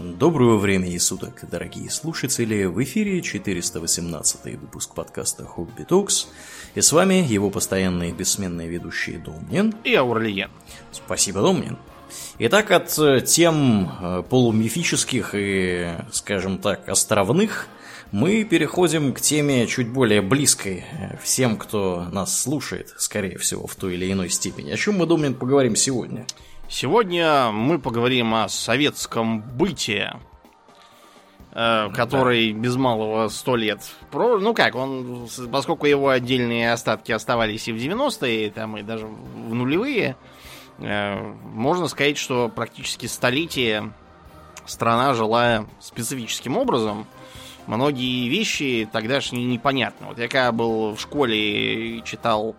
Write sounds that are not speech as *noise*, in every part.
Доброго времени суток, дорогие слушатели! В эфире 418 выпуск подкаста Хобби Токс. И с вами его постоянные бессменные ведущие Домнин и Аурлиен. Спасибо, Домнин. Итак, от э, тем э, полумифических и, скажем так, островных мы переходим к теме чуть более близкой э, всем, кто нас слушает, скорее всего, в той или иной степени. О чем мы, Домнин, поговорим сегодня? Сегодня мы поговорим о советском быте, э, который да. без малого сто лет. Про, ну как, он, поскольку его отдельные остатки оставались и в 90-е, там и даже в нулевые, э, можно сказать, что практически столетие страна жила специфическим образом. Многие вещи тогдашние непонятны. Вот я когда был в школе и читал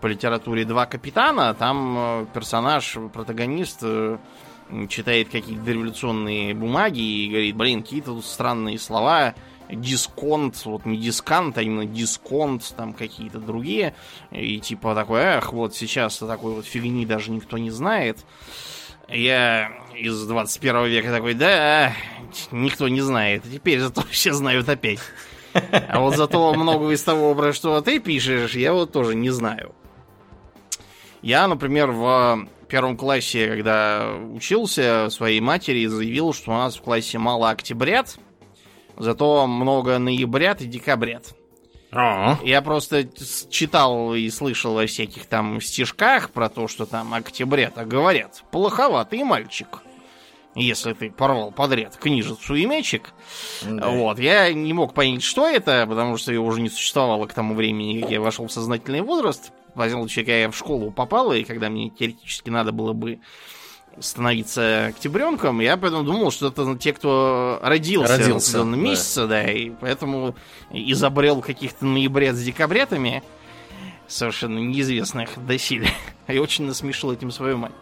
по литературе «Два капитана», там э, персонаж, протагонист э, читает какие-то революционные бумаги и говорит, блин, какие-то тут странные слова, дисконт, вот не дискант, а именно дисконт, там какие-то другие. И типа такой, эх, вот сейчас такой вот фигни даже никто не знает. Я из 21 века такой, да, никто не знает. Теперь зато *laughs* все знают опять. *laughs* А вот зато много из того, про что ты пишешь, я вот тоже не знаю. Я, например, в первом классе, когда учился, своей матери заявил, что у нас в классе мало октябрят, зато много ноябрят и декабрят. А-а. Я просто читал и слышал о всяких там стишках про то, что там октябрята говорят. Плоховатый мальчик если ты порвал подряд книжицу и мячик. Да. Вот. Я не мог понять, что это, потому что его уже не существовало к тому времени, как я вошел в сознательный возраст. Возьму, когда я в школу попал, и когда мне теоретически надо было бы становиться октябренком, я поэтому думал, что это те, кто родился, родился в определенном да. месяце, да, и поэтому изобрел каких-то ноябрят с декабрятами, совершенно неизвестных доселе, *laughs* и очень насмешил этим свою мать.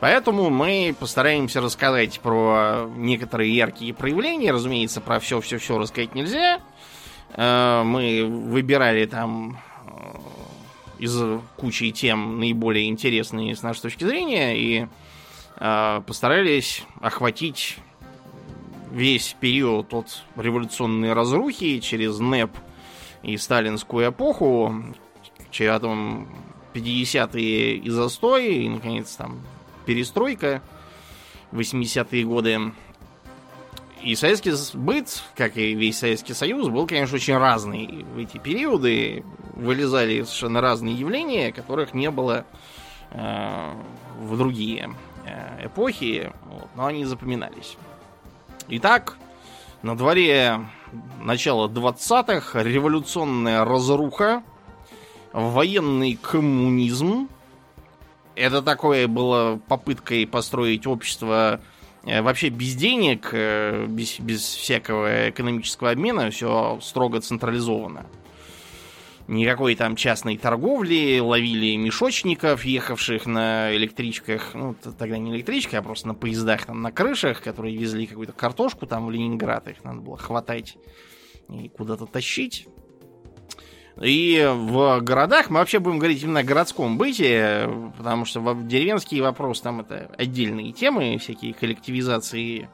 Поэтому мы постараемся рассказать про некоторые яркие проявления. Разумеется, про все-все-все рассказать нельзя. Э, мы выбирали там э, из кучи тем наиболее интересные с нашей точки зрения и э, постарались охватить весь период от революционной разрухи через НЭП и сталинскую эпоху, через там 50-е и застой, и, наконец, там перестройка, 80-е годы. И советский быт, как и весь Советский Союз, был, конечно, очень разный. В эти периоды вылезали совершенно разные явления, которых не было э, в другие э, эпохи, вот, но они запоминались. Итак, на дворе начала 20-х революционная разруха, военный коммунизм, это такое было попыткой построить общество э, вообще без денег, э, без, без всякого экономического обмена, все строго централизовано. Никакой там частной торговли, ловили мешочников, ехавших на электричках, ну, тогда не электричка, а просто на поездах, там, на крышах, которые везли какую-то картошку там в Ленинград, их надо было хватать и куда-то тащить. И в городах мы вообще будем говорить именно о городском быте, потому что деревенские вопросы там это отдельные темы, всякие коллективизации,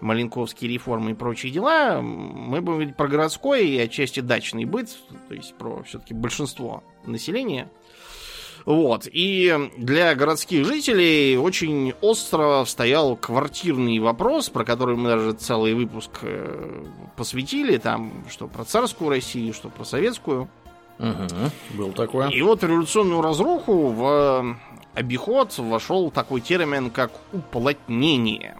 маленковские реформы и прочие дела. Мы будем говорить про городской и отчасти дачный быт, то есть про все-таки большинство населения. Вот. И для городских жителей очень остро стоял квартирный вопрос, про который мы даже целый выпуск э, посвятили, там, что про царскую Россию, что про советскую. Угу, был такое. И вот революционную разруху в обиход вошел такой термин, как уплотнение.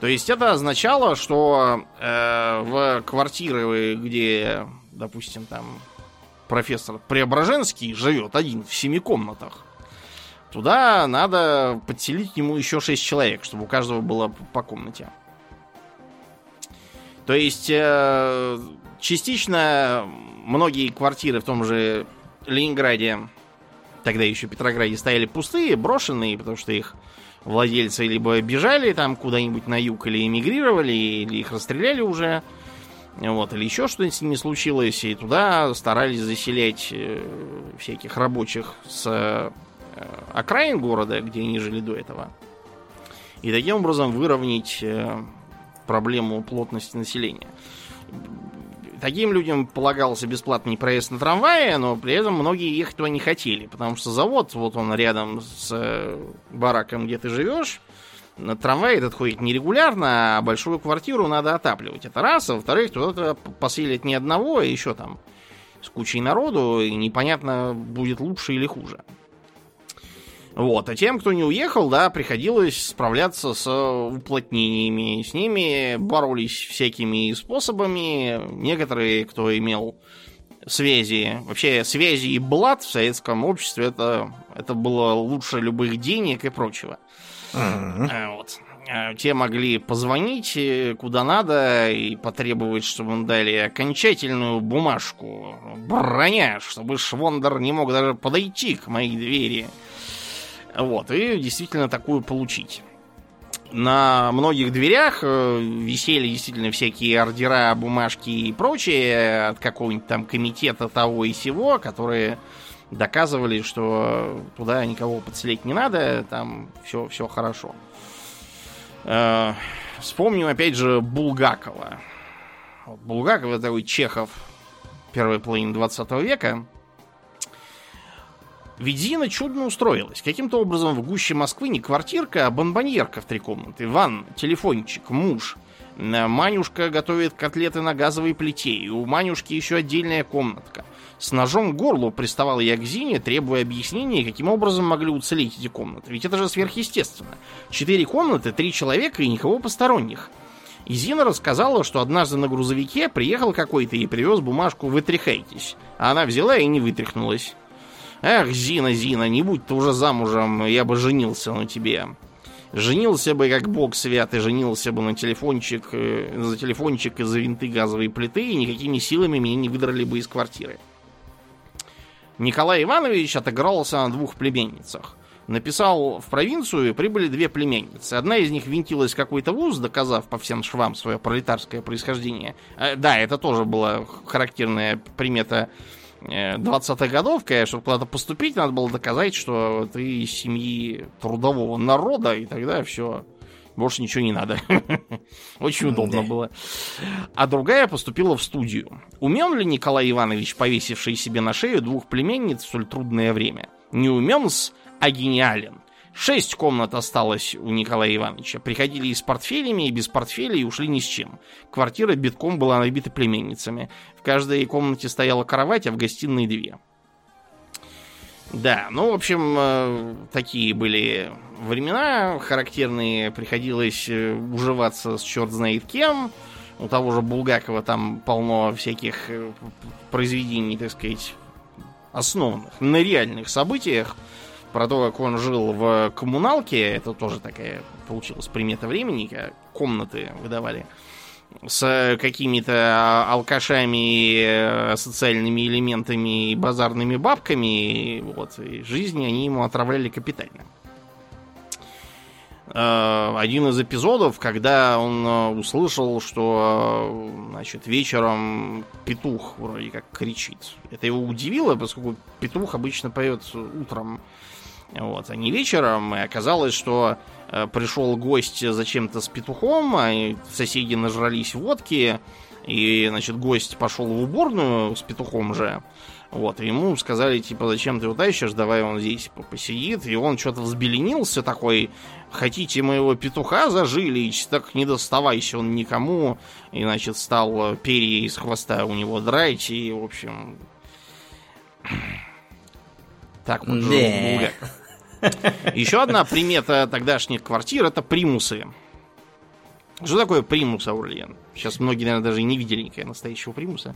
То есть это означало, что э, в квартиры, где, допустим, там профессор Преображенский живет один в семи комнатах. Туда надо подселить ему еще шесть человек, чтобы у каждого было по комнате. То есть э, частично многие квартиры в том же Ленинграде, тогда еще Петрограде, стояли пустые, брошенные, потому что их владельцы либо бежали там куда-нибудь на юг, или эмигрировали, или их расстреляли уже вот, или еще что-нибудь с ними случилось, и туда старались заселять э, всяких рабочих с э, окраин города, где они жили до этого. и таким образом выровнять э, проблему плотности населения. Таким людям полагался бесплатный проезд на трамвае, но при этом многие ехать туда не хотели, потому что завод, вот он рядом с бараком, где ты живешь, на трамвае этот ходит нерегулярно, а большую квартиру надо отапливать. Это раз, а во-вторых, туда поселят не одного, а еще там с кучей народу, и непонятно, будет лучше или хуже. Вот, а тем, кто не уехал, да, приходилось справляться с уплотнениями. С ними боролись всякими способами. Некоторые, кто имел связи, вообще связи и блат в советском обществе, это, это было лучше любых денег и прочего. Uh-huh. Вот. А, те могли позвонить э, куда надо и потребовать, чтобы им дали окончательную бумажку, броня, чтобы Швондер не мог даже подойти к моей двери. Вот, и действительно такую получить. На многих дверях э, висели действительно всякие ордера, бумажки и прочее от какого-нибудь там комитета того и сего, которые доказывали, что туда никого подселить не надо, там все, все хорошо. Э, вспомним опять же Булгакова. Булгаков это такой Чехов первой половины 20 века. Ведь Зина чудно устроилась. Каким-то образом в гуще Москвы не квартирка, а бомбоньерка в три комнаты. Ван, телефончик, муж. Э, Манюшка готовит котлеты на газовой плите. И у Манюшки еще отдельная комнатка. С ножом к горлу приставал я к Зине, требуя объяснения, каким образом могли уцелеть эти комнаты. Ведь это же сверхъестественно. Четыре комнаты, три человека и никого посторонних. И Зина рассказала, что однажды на грузовике приехал какой-то и привез бумажку «Вытряхайтесь». А она взяла и не вытряхнулась. Эх, Зина, Зина, не будь ты уже замужем, я бы женился на тебе. Женился бы, как бог свят, и женился бы на телефончик, э, за телефончик и за винты газовой плиты, и никакими силами меня не выдрали бы из квартиры. Николай Иванович отыгрался на двух племенницах. Написал в провинцию, и прибыли две племянницы. Одна из них винтилась в какой-то вуз, доказав по всем швам свое пролетарское происхождение. Э, да, это тоже была характерная примета 20-х э, годов, конечно, чтобы куда-то поступить, надо было доказать, что ты из семьи трудового народа, и тогда все, больше ничего не надо. *laughs* Очень удобно было. А другая поступила в студию. Умен ли Николай Иванович, повесивший себе на шею двух племенниц в столь трудное время? Не умен, а гениален. Шесть комнат осталось у Николая Ивановича. Приходили и с портфелями, и без портфелей, и ушли ни с чем. Квартира битком была набита племенницами. В каждой комнате стояла кровать, а в гостиной две. Да, ну, в общем, э, такие были времена характерные. Приходилось э, уживаться с черт знает кем. У того же Булгакова там полно всяких э, произведений, так сказать, основанных на реальных событиях про то, как он жил в коммуналке, это тоже такая получилась примета времени, комнаты выдавали с какими-то алкашами, э, социальными элементами и базарными бабками. Вот, и жизни они ему отравляли капитально. Э, один из эпизодов, когда он э, услышал, что значит, вечером петух вроде как кричит. Это его удивило, поскольку петух обычно поет утром вот, а не вечером. И оказалось, что э, пришел гость зачем-то с петухом, а соседи нажрались водки, и, значит, гость пошел в уборную с петухом же. Вот, и ему сказали, типа, зачем ты его давай он здесь посидит. И он что-то взбеленился такой, хотите моего петуха зажилить, так не доставайся он никому. И, значит, стал перья из хвоста у него драть, и, в общем... *clears throat* Так вот жил Еще одна примета тогдашних квартир это примусы. Что такое примус, Аурлиен? Сейчас многие, наверное, даже и не видели никакого настоящего примуса.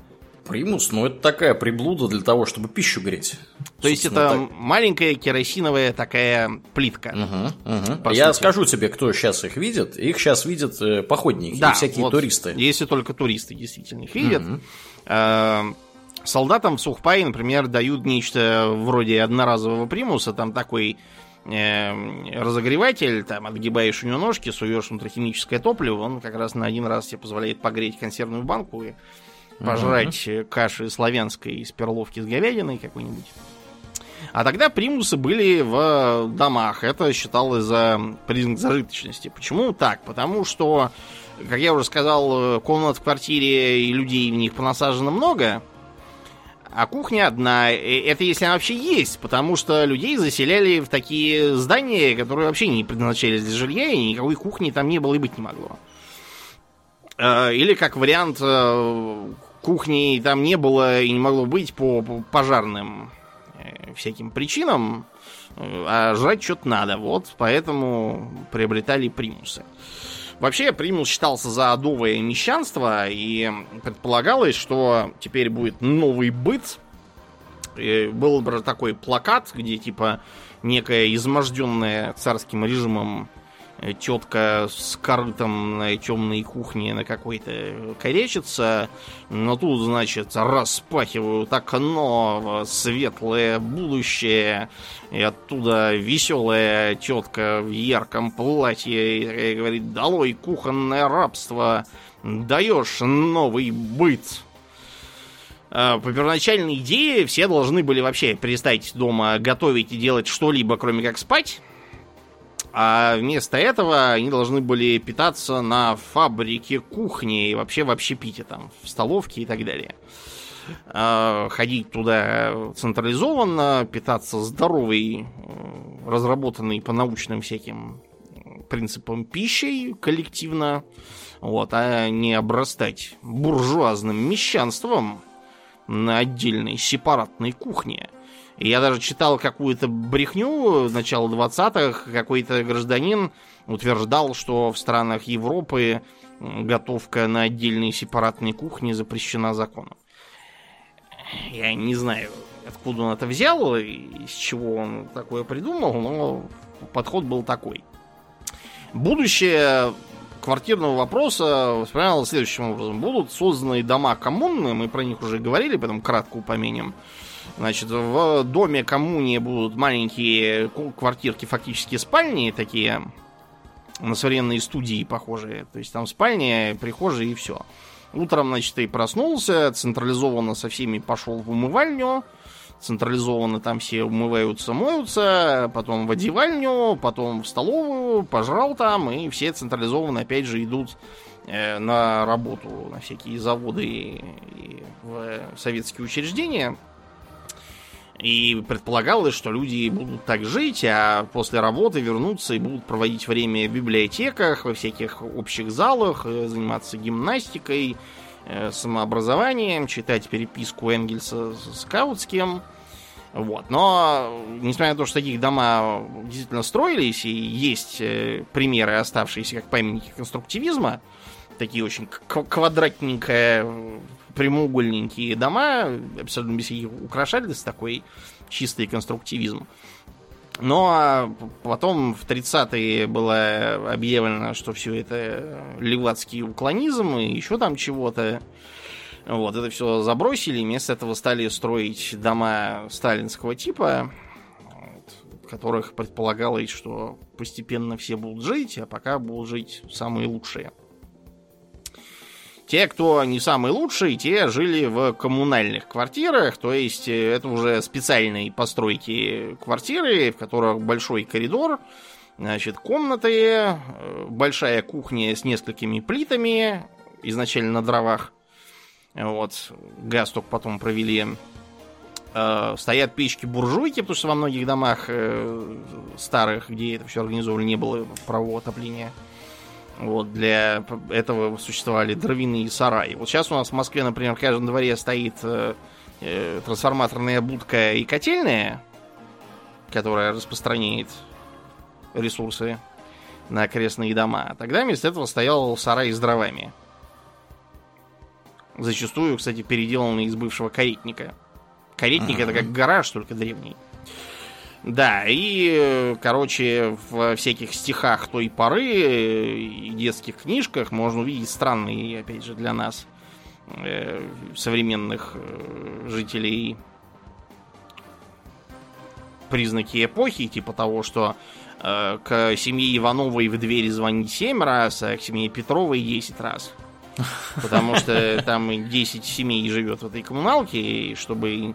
Примус, ну это такая приблуда для того, чтобы пищу греть. То есть это так. маленькая керосиновая такая плитка. Угу, угу. Я сути. скажу тебе, кто сейчас их видит. Их сейчас видят э, походники да, и всякие вот, туристы. Если только туристы действительно их видят. Угу. Солдатам в Сухпай, например, дают нечто вроде одноразового примуса, там такой э, разогреватель, там отгибаешь у него ножки, суешь внутрь химическое топливо, он как раз на один раз тебе позволяет погреть консервную банку и пожрать uh-huh. каши славянской из перловки с говядиной какой-нибудь. А тогда примусы были в домах. Это считалось за признак зажиточности. Почему так? Потому что, как я уже сказал, комнат в квартире и людей в них понасажено много. А кухня одна. Это если она вообще есть, потому что людей заселяли в такие здания, которые вообще не предназначались для жилья, и никакой кухни там не было и быть не могло. Э, или как вариант, э, кухни там не было и не могло быть по пожарным э, всяким причинам, а жрать что-то надо. Вот поэтому приобретали примусы. Вообще, примус считался за адовое мещанство, и предполагалось, что теперь будет новый быт. И был бы такой плакат, где типа некая изможденная царским режимом тетка с корытом на темной кухне на какой-то коречится, но тут, значит, распахивают окно в светлое будущее, и оттуда веселая тетка в ярком платье и говорит, долой кухонное рабство, даешь новый быт. А, по первоначальной идее все должны были вообще перестать дома готовить и делать что-либо, кроме как спать, а вместо этого они должны были питаться на фабрике кухни и вообще в общепите, там, в столовке и так далее. А, ходить туда централизованно, питаться здоровой, разработанной по научным всяким принципам пищей коллективно, вот, а не обрастать буржуазным мещанством на отдельной сепаратной кухне – я даже читал какую-то брехню начала 20-х. Какой-то гражданин утверждал, что в странах Европы готовка на отдельной сепаратной кухне запрещена законом. Я не знаю, откуда он это взял, из чего он такое придумал, но подход был такой. Будущее квартирного вопроса воспринималось следующим образом. Будут созданы дома коммуны, мы про них уже говорили, поэтому кратко упомянем. Значит, в доме коммуне будут маленькие квартирки, фактически спальни такие, на современные студии похожие. То есть там спальня, прихожая и все. Утром, значит, ты проснулся, централизованно со всеми пошел в умывальню, централизованно там все умываются, моются, потом в одевальню, потом в столовую, пожрал там, и все централизованно опять же идут э, на работу на всякие заводы и, и в советские учреждения. И предполагалось, что люди будут так жить, а после работы вернутся и будут проводить время в библиотеках, во всяких общих залах, э, заниматься гимнастикой, э, самообразованием, читать переписку Энгельса с Каутским. Вот. Но, несмотря на то, что таких дома действительно строились, и есть э, примеры, оставшиеся как памятники конструктивизма, такие очень квадратненькие прямоугольненькие дома, абсолютно без всяких украшательств, такой чистый конструктивизм. Но ну, а потом в 30-е было объявлено, что все это левацкий уклонизм и еще там чего-то. Вот, это все забросили, вместо этого стали строить дома сталинского типа, которых предполагалось, что постепенно все будут жить, а пока будут жить самые лучшие. Те, кто не самые лучшие, те жили в коммунальных квартирах, то есть э, это уже специальные постройки квартиры, в которых большой коридор, значит, комнаты, э, большая кухня с несколькими плитами, изначально на дровах. Вот, газ только потом провели. Э, стоят печки-буржуйки, потому что во многих домах старых, где это все организовали, не было правового отопления. Вот, для этого существовали дровяные сараи. Вот сейчас у нас в Москве, например, в каждом дворе стоит э, э, трансформаторная будка и котельная, которая распространяет ресурсы на окрестные дома. Тогда вместо этого стоял сарай с дровами. Зачастую, кстати, переделанный из бывшего каретника. Каретник uh-huh. это как гараж, только древний. Да, и, короче, в всяких стихах той поры и детских книжках можно увидеть странные, опять же, для нас э, современных э, жителей признаки эпохи, типа того, что э, к семье Ивановой в дверь звонить 7 раз, а к семье Петровой 10 раз. *laughs* Потому что там 10 семей живет в этой коммуналке, и чтобы э,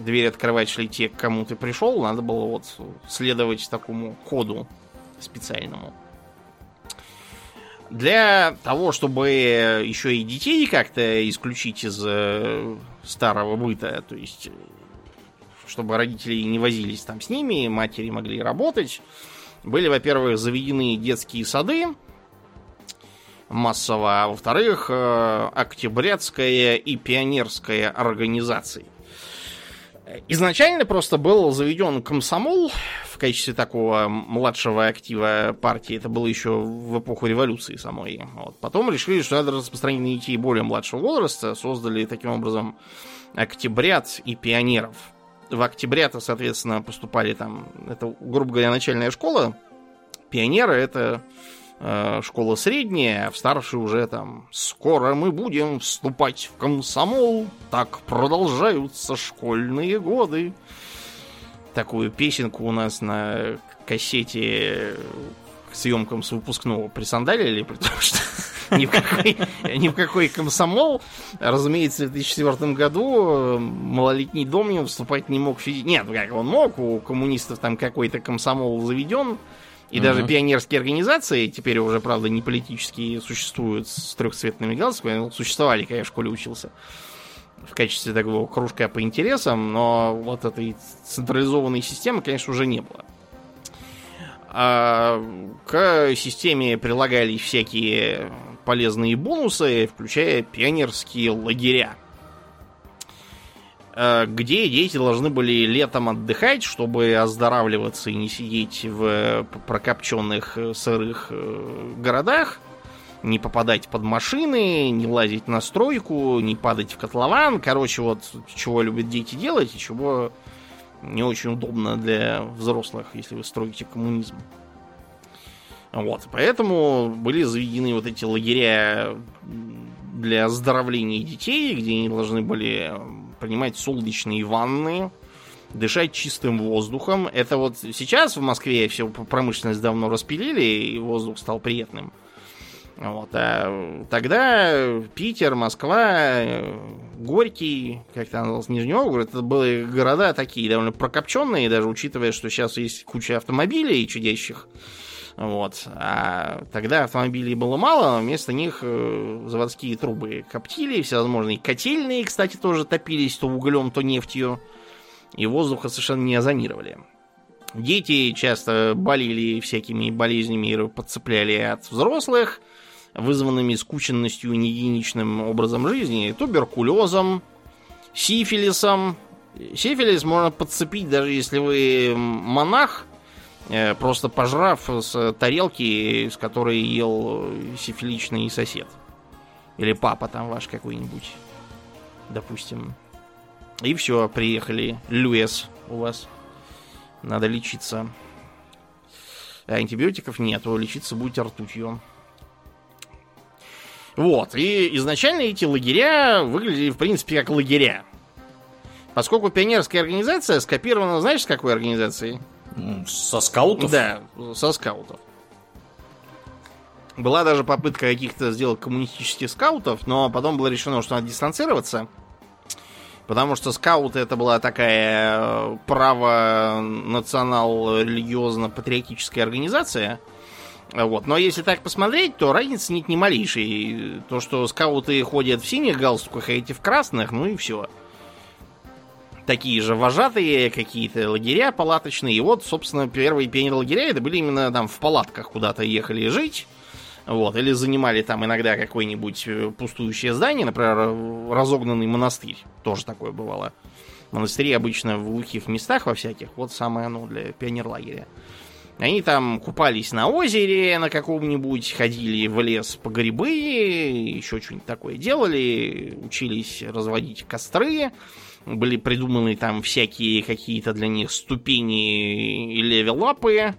дверь открывать шли те, к кому ты пришел, надо было вот следовать такому ходу специальному. Для того, чтобы еще и детей как-то исключить из э, старого быта, то есть чтобы родители не возились там с ними, матери могли работать, были, во-первых, заведены детские сады массово, а во-вторых, э, октябрятская и пионерская организации. Изначально просто был заведен комсомол в качестве такого младшего актива партии. Это было еще в эпоху революции самой. Вот. Потом решили, что надо распространить на детей более младшего возраста. Создали таким образом октябрят и пионеров. В октябрята, соответственно, поступали там... Это, грубо говоря, начальная школа. Пионеры — это школа средняя, в старшей уже там «Скоро мы будем вступать в комсомол, так продолжаются школьные годы». Такую песенку у нас на кассете к съемкам с выпускного присандалили, *laughs* потому что ни в, какой, ни в какой комсомол, разумеется, в 2004 году малолетний Домнин вступать не мог. Нет, как он мог, у коммунистов там какой-то комсомол заведен, и угу. даже пионерские организации, теперь уже, правда, не политические, существуют с трехцветными галстуками. Существовали, когда я в школе учился. В качестве такого кружка по интересам, но вот этой централизованной системы, конечно, уже не было. А к системе прилагались всякие полезные бонусы, включая пионерские лагеря. Э, где дети должны были летом отдыхать, чтобы оздоравливаться и не сидеть в прокопченных э, сырых э, городах, не попадать под машины, не лазить на стройку, не падать в котлован. Короче, вот чего любят дети делать и чего не очень удобно для взрослых, если вы строите коммунизм. Вот, поэтому были заведены вот эти лагеря для оздоровления детей, где они должны были принимать солнечные ванны, дышать чистым воздухом. Это вот сейчас в Москве все промышленность давно распилили, и воздух стал приятным. Вот, а тогда Питер, Москва, Горький, как там называлось, Нижний Новгород, это были города такие довольно прокопченные, даже учитывая, что сейчас есть куча автомобилей чудящих. Вот. А тогда автомобилей было мало, вместо них э, заводские трубы коптили, всевозможные котельные, кстати, тоже топились то углем, то нефтью, и воздуха совершенно не озонировали. Дети часто болели всякими болезнями и подцепляли от взрослых, вызванными скученностью и негигиеничным образом жизни, туберкулезом, сифилисом. Сифилис можно подцепить, даже если вы монах, просто пожрав с тарелки, с которой ел сифиличный сосед. Или папа там ваш какой-нибудь, допустим. И все, приехали. Люэс у вас. Надо лечиться. А антибиотиков нету, лечиться будете ртутью. Вот, и изначально эти лагеря выглядели, в принципе, как лагеря. Поскольку пионерская организация скопирована, знаешь, с какой организацией? Со скаутов? Да, со скаутов. Была даже попытка каких-то сделать коммунистических скаутов, но потом было решено, что надо дистанцироваться. Потому что скауты это была такая э, право-национал-религиозно-патриотическая организация. Вот. Но если так посмотреть, то разницы нет ни малейшей. То, что скауты ходят в синих галстуках, а эти в красных, ну и все такие же вожатые, какие-то лагеря палаточные. И вот, собственно, первые пионер-лагеря это были именно там в палатках куда-то ехали жить. Вот, или занимали там иногда какое-нибудь э, пустующее здание, например, разогнанный монастырь. Тоже такое бывало. Монастыри обычно в глухих местах во всяких. Вот самое оно для пионер-лагеря. Они там купались на озере на каком-нибудь, ходили в лес по грибы, еще что-нибудь такое делали, учились разводить костры, были придуманы там всякие какие-то для них ступени и левелапы,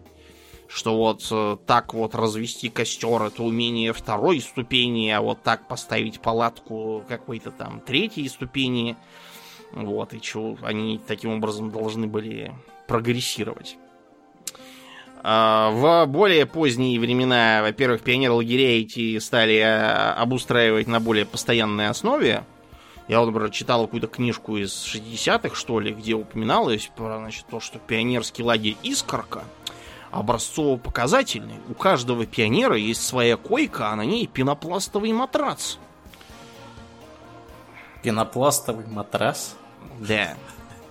что вот э, так вот развести костер это умение второй ступени, а вот так поставить палатку какой-то там третьей ступени. Вот, и что они таким образом должны были прогрессировать. А, в более поздние времена, во-первых, пионер-лагеря эти стали а, обустраивать на более постоянной основе, Я вот, например, читал какую-то книжку из 60-х, что ли, где упоминалось про, значит, то, что пионерский лагерь «Искорка» образцово-показательный. У каждого пионера есть своя койка, а на ней пенопластовый матрац. Пенопластовый матрас? Да.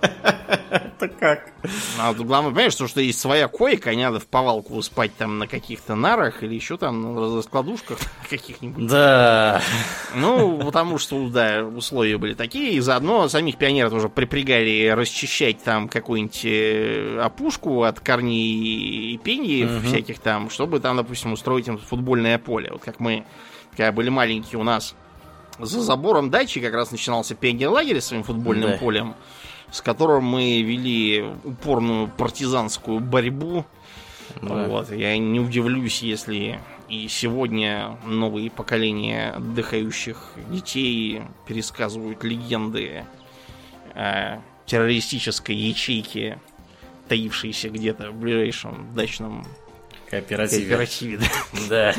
Это как? А вот главное, понимаешь, что, что есть своя койка, не надо в повалку спать там на каких-то нарах или еще там на раскладушках каких-нибудь. Да. Ну, потому что, да, условия были такие, и заодно самих пионеров тоже припрягали расчищать там какую-нибудь э, опушку от корней и пеньев Мгм. всяких там, чтобы там, допустим, устроить им футбольное поле. Вот как мы, когда были маленькие у нас за забором дачи как раз начинался пионер-лагерь своим футбольным Да. полем, с которым мы вели упорную партизанскую борьбу. Да. Вот. Я не удивлюсь, если и сегодня новые поколения отдыхающих детей пересказывают легенды о террористической ячейке, таившейся где-то в ближайшем дачном Кооперативе. кооперативе. Да.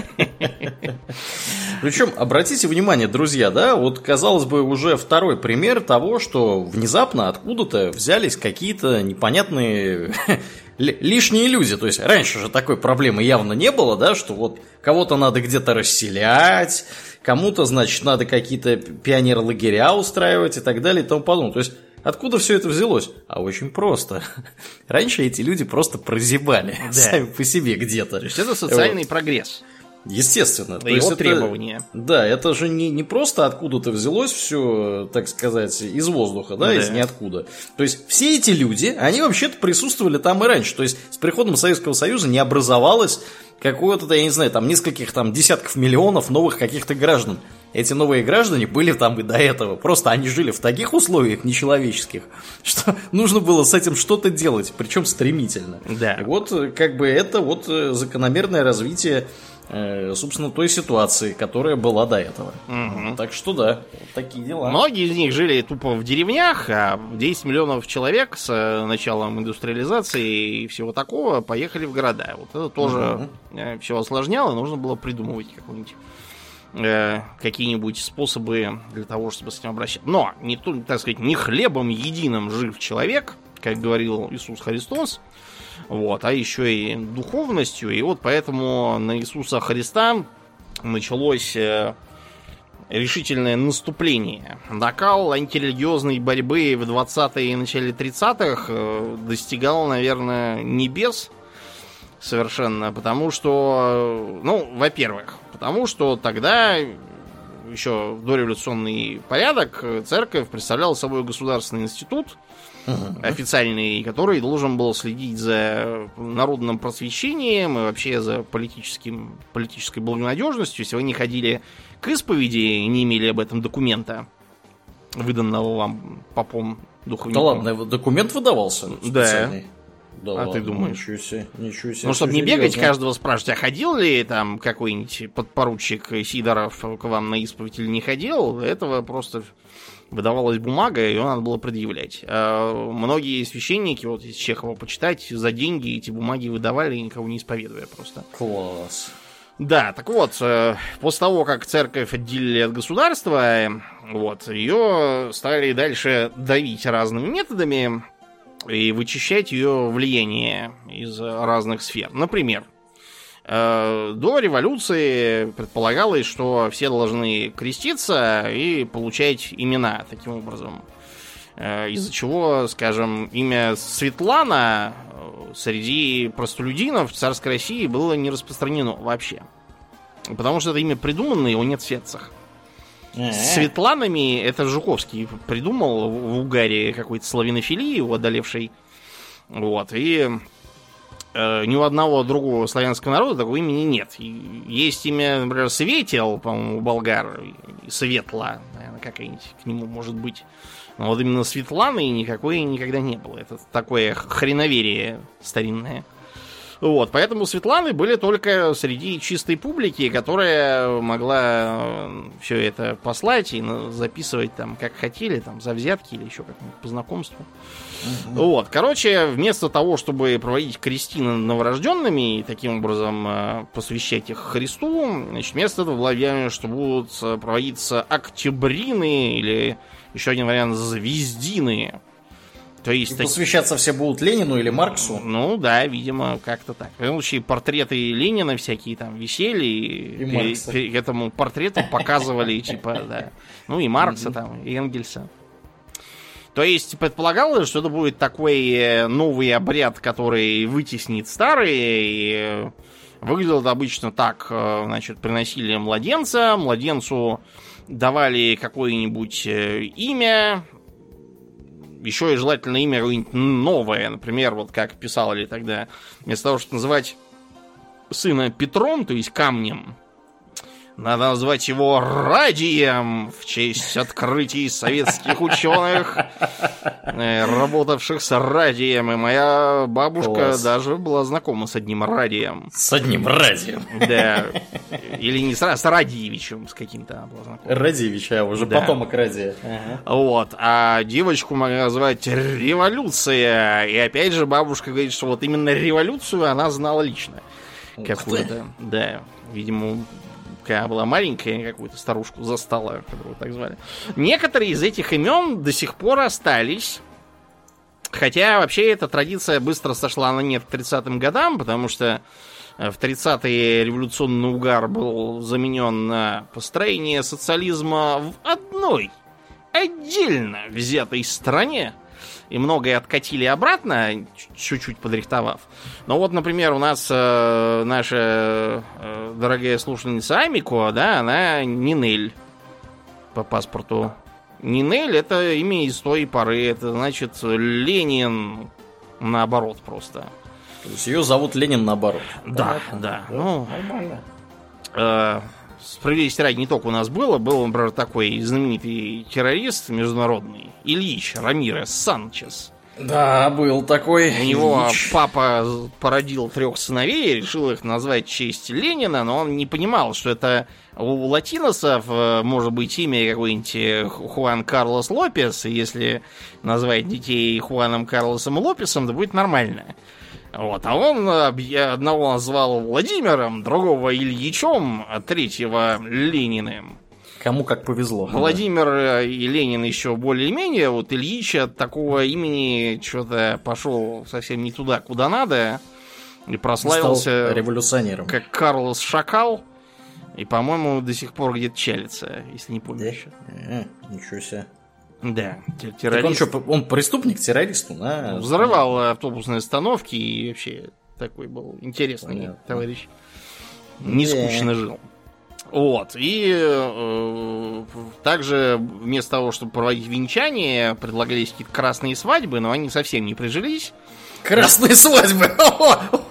Причем, обратите внимание, друзья, да, вот, казалось бы, уже второй пример того, что внезапно откуда-то взялись какие-то непонятные *laughs* ли- лишние люди. То есть, раньше же такой проблемы явно не было, да, что вот кого-то надо где-то расселять, кому-то, значит, надо какие-то пионер-лагеря устраивать и так далее и тому подобное. То есть, Откуда все это взялось? А очень просто. *laughs* Раньше эти люди просто прозябали Да. сами по себе где-то. То есть это социальный прогресс. Естественно. То Его есть это- требования. Да, это же не, не просто откуда-то взялось все, так сказать, из воздуха, да, Да. из ниоткуда. То есть все эти люди, они вообще-то присутствовали там и раньше. То есть с приходом Советского Союза не образовалось какое-то, я не знаю, там нескольких там десятков миллионов новых каких-то граждан. Эти новые граждане были там и до этого. Просто они жили в таких условиях нечеловеческих, *laughs* что нужно было с этим что-то делать, причем стремительно. Да. И вот э, как бы это вот э, закономерное развитие, э, собственно, той ситуации, которая была до этого. Мгм. Так что да, вот такие дела. Многие из них жили тупо в деревнях, а 10 миллионов человек с началом индустриализации и всего такого поехали в города. Вот это тоже все осложняло, нужно было придумывать какую-нибудь э, какие-нибудь способы для того, чтобы с этим обращаться. Но, не, так сказать, не хлебом единым жив человек, как говорил Иисус Христос, вот, а еще и духовностью. И вот поэтому на Иисуса Христа началось э, решительное наступление. Накал антирелигиозной борьбы в 20-е и начале 30-х э, достигал, наверное, небес совершенно, потому что, э, ну, во-первых, потому что тогда еще дореволюционный порядок э, церковь представляла собой государственный институт, официальный, который должен был следить за народным просвещением и вообще за политическим, политической благонадежностью. Если вы не ходили к исповеди и не имели об этом документа, выданного вам попом Да духовником. ладно, вот документ выдавался Да. специальный? Да А ладно, ты думаешь? Ничего себе, ничего себе. Ну, чтобы не бегать, серьезно. каждого спрашивать, а ходил ли там какой-нибудь подпоручик Сидоров к вам на исповедь или не ходил, этого просто выдавалась бумага, ее надо было предъявлять. А многие священники, вот из Чехова почитать, за деньги эти бумаги выдавали, никого не исповедуя просто. Класс. Да, так вот, э, после того, как церковь отделили от государства, э, вот, ее стали дальше давить разными методами и вычищать ее влияние из разных сфер. Например, э, до революции предполагалось, что все должны креститься и получать имена таким образом. Э, Из-за чего, скажем, имя Светлана э, среди простолюдинов в царской России было не распространено вообще. Потому что это имя придумано, его нет в светцах. С Светланами это Жуковский придумал в угаре какой-то славянофилии, его одолевшей. Вот, и э, ни у одного другого славянского народа такого имени нет. И есть имя, например, Светел, по-моему, болгар, Светла, наверное, какая-нибудь к нему может быть. Но вот именно Светланы никакой никогда не было. Это такое хреноверие старинное. Вот, поэтому Светланы были только среди чистой публики, которая могла все это послать и записывать там как хотели, там за взятки или еще как-нибудь по знакомству. Вот, короче, вместо того, чтобы проводить крестины новорожденными и таким образом э, посвящать их Христу, значит, вместо этого было объявлено, что будут э, проводиться октябрины или Еще один вариант звездины. То есть... И посвящаться все будут Ленину или Марксу? Ну да, видимо, как-то так. В любом случае, портреты Ленина всякие там висели, и, и, и этому портрету показывали, типа, да. Ну и Маркса там, и Энгельса. То есть предполагалось, что это будет такой э, новый обряд, который вытеснит старый. И э, выглядело обычно так. Э, значит, приносили младенца, младенцу давали какое-нибудь имя, еще и желательно имя какое-нибудь новое, например, вот как писали тогда, вместо того, чтобы называть сына Петром, то есть камнем, надо назвать его Радием в честь открытий советских ученых, э, работавших с Радием. И моя бабушка Класс. даже была знакома с одним Радием. С одним Радием? Да. Или не с, с Радиевичем, с каким-то была знакома. Радиевич, а уже да. потомок Радия. Ага. Вот. А девочку могли назвать Революция. И опять же бабушка говорит, что вот именно революцию она знала лично. Какую-то. Да. Видимо, когда была маленькая, какую-то старушку застала, которую так звали. Некоторые из этих имен до сих пор остались. Хотя вообще эта традиция быстро сошла на нет к 30-м годам, потому что э, в 30-е революционный угар был заменен на построение социализма в одной отдельно взятой стране, и многое откатили обратно, чуть-чуть подрихтовав. Но вот, например, у нас э, наша э, дорогая слушательница Амико, да, она Нинель по паспорту. Нинель это имя из той поры, это значит Ленин наоборот просто. То есть ее зовут Ленин наоборот. Да, да. да. Ну, нормально. Э, справедливости ради не только у нас было, был, например, такой знаменитый террорист международный, Ильич Рамирес Санчес. Да, был такой. У него Ильич. папа породил трех сыновей, решил их назвать в честь Ленина, но он не понимал, что это у латиносов э, может быть имя какой-нибудь э, Хуан Карлос Лопес, и если назвать детей Хуаном Карлосом Лопесом, то будет нормально. Вот, а он одного назвал Владимиром, другого Ильичом, а третьего Лениным. Кому как повезло. Владимир да. и Ленин еще более-менее, вот Ильич от такого имени что-то пошел совсем не туда, куда надо, и прославился Стал революционером. Как Карлос Шакал, и, по-моему, до сих пор где-то чалится, если не помню. Да? Э, ничего себе. Да, террорист. Так он что, он преступник, террорист? Да? Взрывал автобусные остановки и вообще такой был интересный Понятно. товарищ. Не скучно жил. Вот. И э, также вместо того, чтобы проводить венчание, предлагались какие-то красные свадьбы, но они совсем не прижились. Красные свадьбы. *laughs*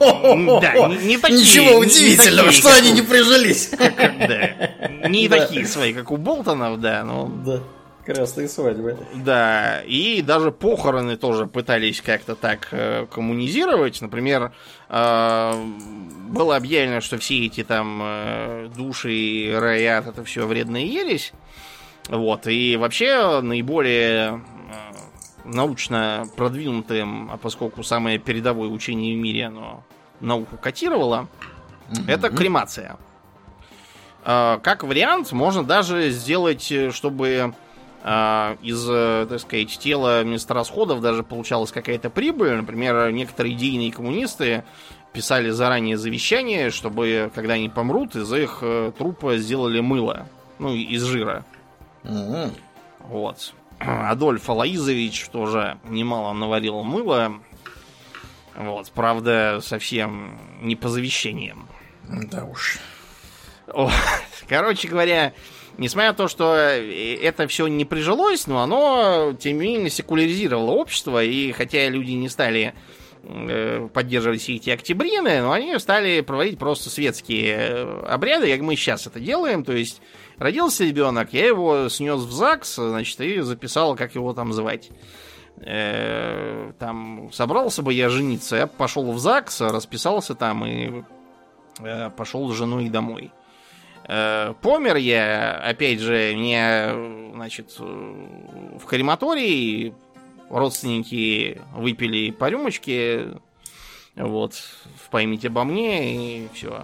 Да, не такие. Ничего удивительного, что они не прижились. *laughs* Не такие свои, как у Болтонов, да, но. Красные свадьбы. Да, и даже похороны тоже пытались как-то так э, коммунизировать. Например, э, было объявлено, что все эти там э, души и раят это все вредная ересь. Вот, и вообще наиболее э, научно продвинутым, а поскольку самое передовое учение в мире оно науку котировало, mm-hmm. это кремация. Э, как вариант, можно даже сделать, э, чтобы из, э, так сказать, тела месторасходов даже получалась какая-то прибыль. Например, некоторые идейные коммунисты писали заранее завещание, чтобы, когда они помрут, из их э, трупа сделали мыло. Ну, из жира. Угу. Вот. Адольф Алаизович тоже немало наварил мыла. Вот, правда, совсем не по завещаниям. Да уж. О, *laughs* короче говоря, Несмотря на то, что э, это все не прижилось, но оно, тем не менее, секуляризировало общество, и хотя люди не стали э, поддерживать все эти октябрины, но они стали проводить просто светские э, обряды, как мы сейчас это делаем. То есть родился ребенок, я его снес в ЗАГС, значит, и записал, как его там звать. Там собрался бы я жениться, я пошел в ЗАГС, расписался там и пошел с женой домой. Э, помер я, опять же, мне, значит, в крематории родственники выпили по рюмочке, вот, в память обо мне, и все.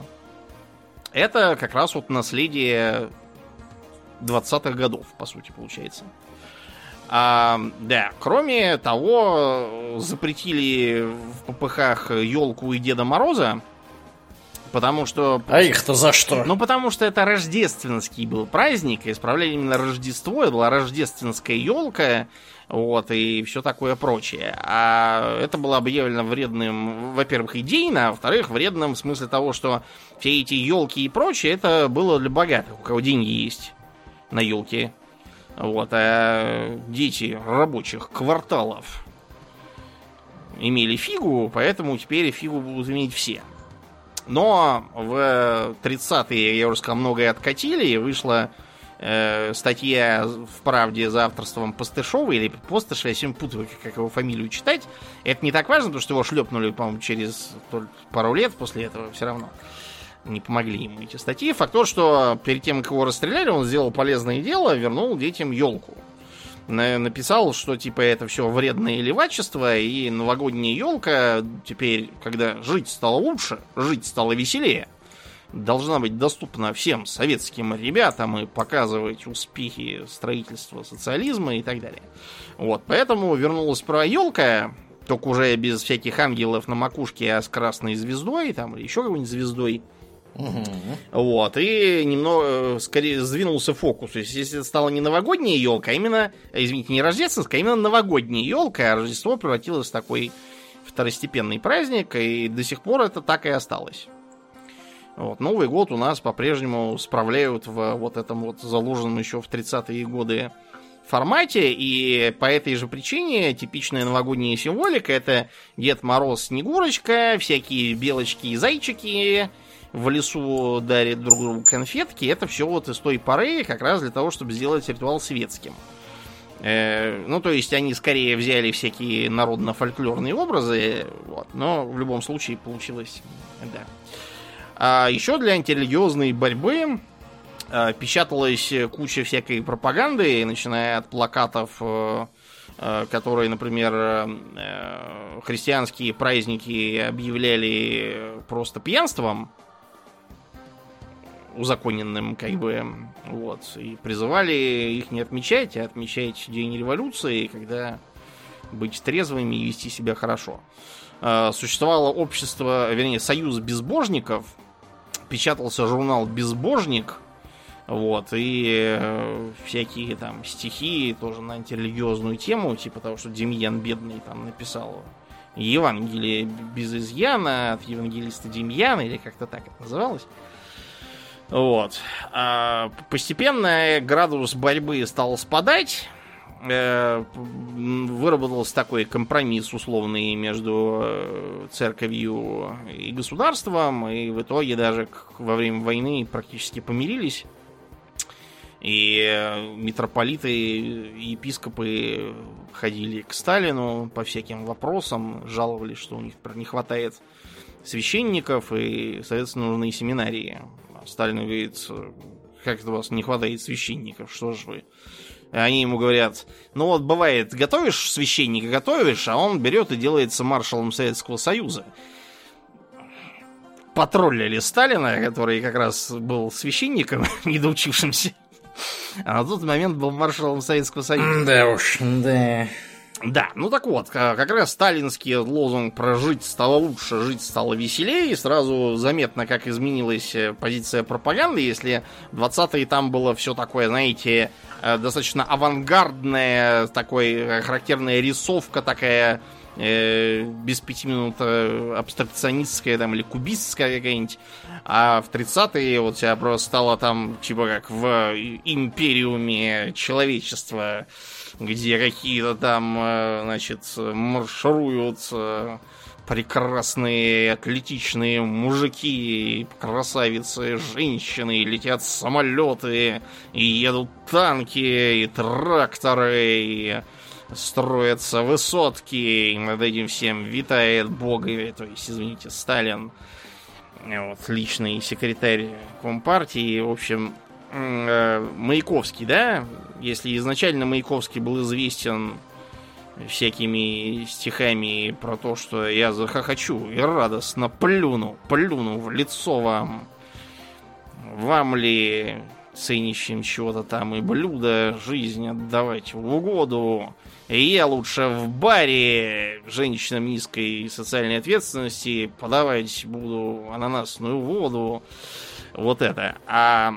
Это как раз вот наследие 20-х годов, по сути, получается. А, да, кроме того, запретили в ППХ елку и Деда Мороза, потому что... А их-то за что? Ну, потому что это рождественский был праздник, и исправляли именно Рождество, это была рождественская елка, вот, и все такое прочее. А это было объявлено вредным, во-первых, идейно, а во-вторых, вредным в смысле того, что все эти елки и прочее, это было для богатых, у кого деньги есть на елке. Вот, а дети рабочих кварталов имели фигу, поэтому теперь фигу будут иметь все. Но в 30-е, я уже сказал, многое откатили, и вышла э, статья в «Правде» за авторством Постышова, или Постыша, я сегодня путаю, как его фамилию читать. Это не так важно, потому что его шлепнули, по-моему, через пару лет после этого все равно. Не помогли ему эти статьи. Факт то, что перед тем, как его расстреляли, он сделал полезное дело, вернул детям елку написал, что типа это все вредное левачество, и новогодняя елка теперь, когда жить стало лучше, жить стало веселее, должна быть доступна всем советским ребятам и показывать успехи строительства социализма и так далее. Вот, поэтому вернулась про елка, только уже без всяких ангелов на макушке, а с красной звездой, там, или еще какой-нибудь звездой. Угу. Вот, и немного, э, скорее, сдвинулся фокус. То есть, если это стала не новогодняя елка, а именно, э, извините, не рождественская, а именно новогодняя елка, а Рождество превратилось в такой второстепенный праздник, и до сих пор это так и осталось. Вот, Новый год у нас по-прежнему справляют в вот этом вот заложенном еще в 30-е годы формате, и по этой же причине типичная новогодняя символика это Дед Мороз, Снегурочка, всякие белочки и зайчики, в лесу дарят друг другу конфетки, это все вот из той поры как раз для того, чтобы сделать ритуал светским. Э, ну, то есть они скорее взяли всякие народно-фольклорные образы, вот, но в любом случае получилось, да. А еще для антирелигиозной борьбы э, печаталась куча всякой пропаганды, начиная от плакатов, э, э, которые, например, э, христианские праздники объявляли просто пьянством, узаконенным, как бы, вот, и призывали их не отмечать, а отмечать День революции, когда быть трезвыми и вести себя хорошо. А, существовало общество, вернее, союз безбожников, печатался журнал «Безбожник», вот, и э, всякие там стихи тоже на антирелигиозную тему, типа того, что Демьян Бедный там написал Евангелие без изъяна от евангелиста Демьяна, или как-то так это называлось. Вот. А постепенно градус борьбы стал спадать. Э, выработался такой компромисс условный между э, церковью и государством, и в итоге даже во время войны практически помирились. И э, митрополиты и епископы ходили к Сталину по всяким вопросам, жаловались, что у них не хватает священников, и, соответственно, нужны семинарии. Сталин говорит, как это у вас не хватает священников, что же вы? Они ему говорят, ну вот бывает, готовишь священника, готовишь, а он берет и делается маршалом Советского Союза. Потроллили Сталина, который как раз был священником, *laughs* недоучившимся. А на тот момент был маршалом Советского Союза. Да уж, да. Да, ну так вот, как раз сталинский лозунг про жить стало лучше, жить стало веселее, и сразу заметно, как изменилась э, позиция пропаганды, если в 20-е там было все такое, знаете, э, достаточно авангардная, такой э, характерная рисовка такая, э, без пяти минут абстракционистская там или кубистская какая-нибудь, а в 30-е вот тебя просто стало там, типа как в империуме человечества, где какие-то там, э, значит, маршируют прекрасные атлетичные мужики, красавицы, женщины, летят самолеты, и едут танки, и тракторы, и строятся высотки, и над этим всем витает бог, то есть, извините, Сталин, вот, личный секретарь Компартии, в общем, Маяковский, да, если изначально Маяковский был известен всякими стихами про то, что я захохочу и радостно плюну, плюну в лицо вам. Вам ли ценящим чего-то там и блюда, жизнь отдавать в угоду. И я лучше в баре женщинам низкой социальной ответственности подавать буду ананасную воду. Вот это. А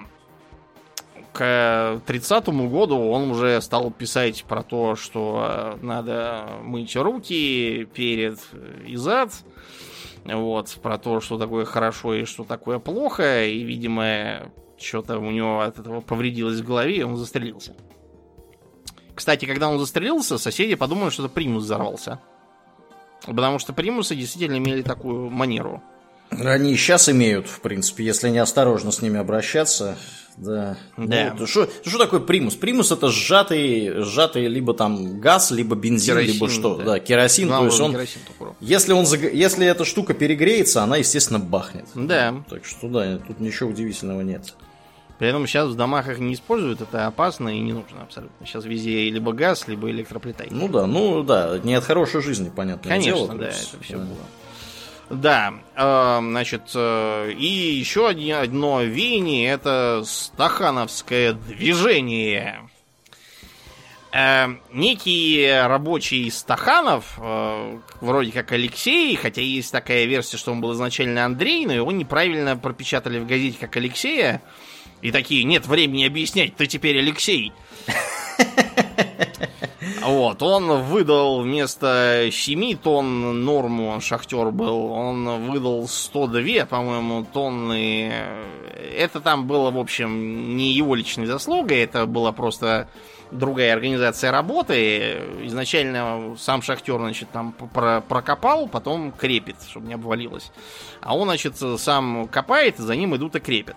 к 30 году он уже стал писать про то, что надо мыть руки перед и зад. Вот, про то, что такое хорошо и что такое плохо. И, видимо, что-то у него от этого повредилось в голове, и он застрелился. Кстати, когда он застрелился, соседи подумали, что это примус взорвался. Потому что примусы действительно имели такую манеру. Они сейчас имеют, в принципе, если неосторожно с ними обращаться. Да. Да. Ну, что, такое примус? Примус это сжатый, сжатый либо там газ, либо бензин, Керосин, либо что. да. Да, керосин. Два то есть уровня он, керосин если, он, заг- если эта штука перегреется, она, естественно, бахнет. Да. Так что да, тут ничего удивительного нет. При этом сейчас в домах их не используют, это опасно и не нужно абсолютно. Сейчас везде либо газ, либо электроплита. Ну да, ну да, не от хорошей жизни, понятное Конечно, дело. да, то есть, это все да. было. Да, э, значит, э, и еще одно веяние это стахановское движение. Э, некий рабочий Стаханов, э, вроде как Алексей, хотя есть такая версия, что он был изначально Андрей, но его неправильно пропечатали в газете как Алексея. И такие, нет времени объяснять, ты теперь Алексей. *laughs* Вот, он выдал вместо 7 тонн норму, он шахтер был, он выдал 102, по-моему, тонны. Это там было, в общем, не его личной заслугой, это была просто другая организация работы. Изначально сам шахтер, значит, там про- прокопал, потом крепит, чтобы не обвалилось. А он, значит, сам копает, за ним идут и крепят.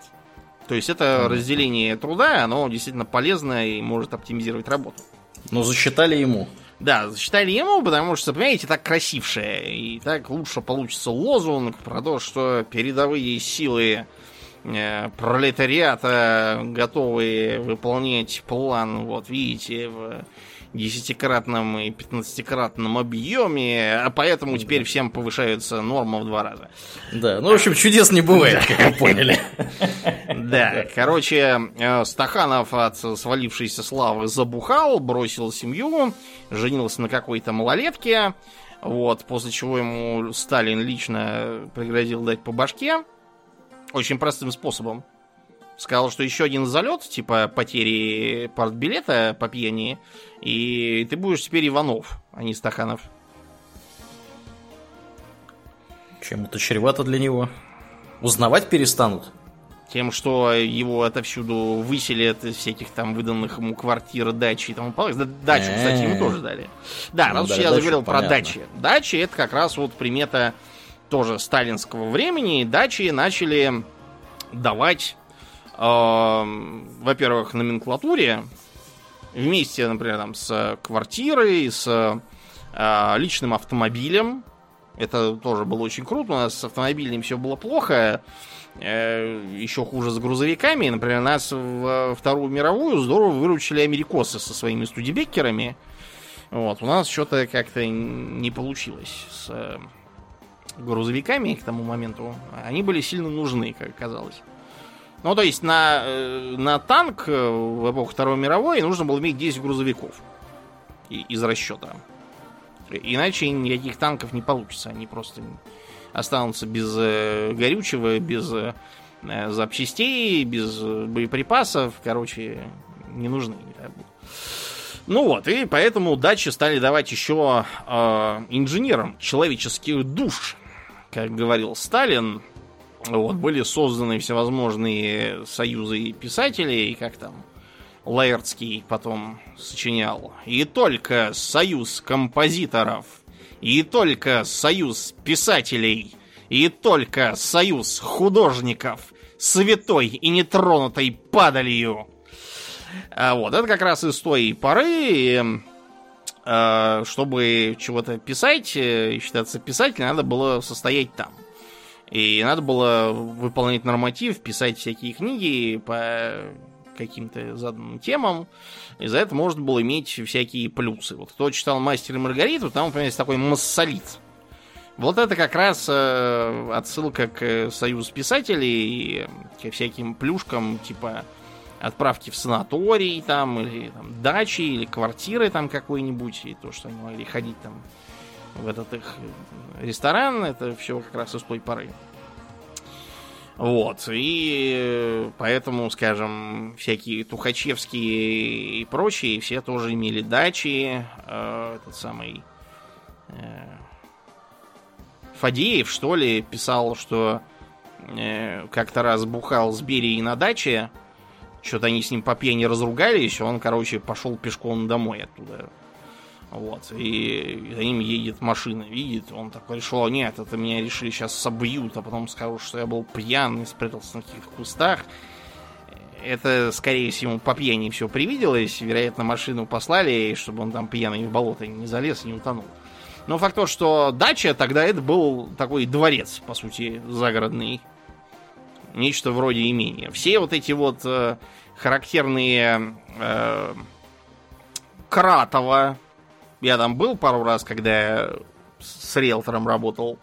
То есть это разделение труда, оно действительно полезно и может оптимизировать работу. Но засчитали ему. Да, засчитали ему, потому что, понимаете, так красивше. И так лучше получится лозунг про то, что передовые силы э, пролетариата готовы выполнять план, вот видите, в десятикратном и пятнадцатикратном объеме, а поэтому теперь всем повышаются норма в два раза. Да, ну, в общем, чудес не бывает, как вы поняли. Да, короче, э, Стаханов от свалившейся славы забухал, бросил семью, женился на какой-то малолетке, вот, после чего ему Сталин лично пригрозил дать по башке, очень простым способом. Сказал, что еще один залет, типа потери партбилета по пьяни, и ты будешь теперь Иванов, а не Стаханов. Чем это чревато для него? Узнавать перестанут? Тем, что его отовсюду выселят из всяких там выданных ему квартир, дачи и тому подобное. Да, дачу, кстати, ему тоже дали. Да, Ну, раз уж я заговорил про дачи. Дачи это как раз вот примета тоже сталинского времени. Дачи начали давать, во-первых, номенклатуре вместе, например, там, с квартирой, с э, личным автомобилем. Это тоже было очень круто. У нас с автомобилем все было плохо. Э, еще хуже с грузовиками. Например, нас в Вторую мировую здорово выручили америкосы со своими студебеккерами. Вот, у нас что-то как-то не получилось с э, грузовиками к тому моменту. Они были сильно нужны, как оказалось. Ну, то есть на, э, на танк э, в эпоху Второй мировой нужно было иметь 10 грузовиков из расчета. Иначе никаких танков не получится. Они просто останутся без э, горючего, без запчастей, без боеприпасов. Короче, не нужны. Ну вот, и поэтому дачи стали давать еще э, инженерам человеческих душ. Как говорил Сталин, вот, были созданы всевозможные союзы писателей, как там Лаэртский потом сочинял. И только союз композиторов, и только союз писателей, и только союз художников, святой и нетронутой падалью. А вот, это как раз из той поры, э, чтобы чего-то писать, э, считаться писателем, надо было состоять там. И надо было выполнять норматив, писать всякие книги по каким-то заданным темам. И за это можно было иметь всякие плюсы. Вот кто читал «Мастер и Маргариту», там, например, есть такой массолит. Вот это как раз э, отсылка к Союзу писателей и ко всяким плюшкам, типа отправки в санаторий там, или там, дачи, или квартиры там какой-нибудь, и то, что они могли ходить там в этот их ресторан, это все как раз из той поры. Вот, и поэтому, скажем, всякие Тухачевские и прочие, все тоже имели дачи, э, этот самый э, Фадеев, что ли, писал, что э, как-то раз бухал с Берией на даче, что-то они с ним по пьяни разругались, он, короче, пошел пешком домой оттуда. Вот, и за ним едет машина, видит, он такой решил, нет, это меня решили сейчас собьют, а потом скажут, что я был пьяный, спрятался на каких-то кустах. Это, скорее всего, по пьяни все привиделось, вероятно, машину послали, чтобы он там пьяный в болото не залез и не утонул. Но факт то, что дача тогда это был такой дворец, по сути, загородный. Нечто вроде имения. Все вот эти вот э, характерные э, Кратова. Я там был пару раз, когда с риэлтором работал.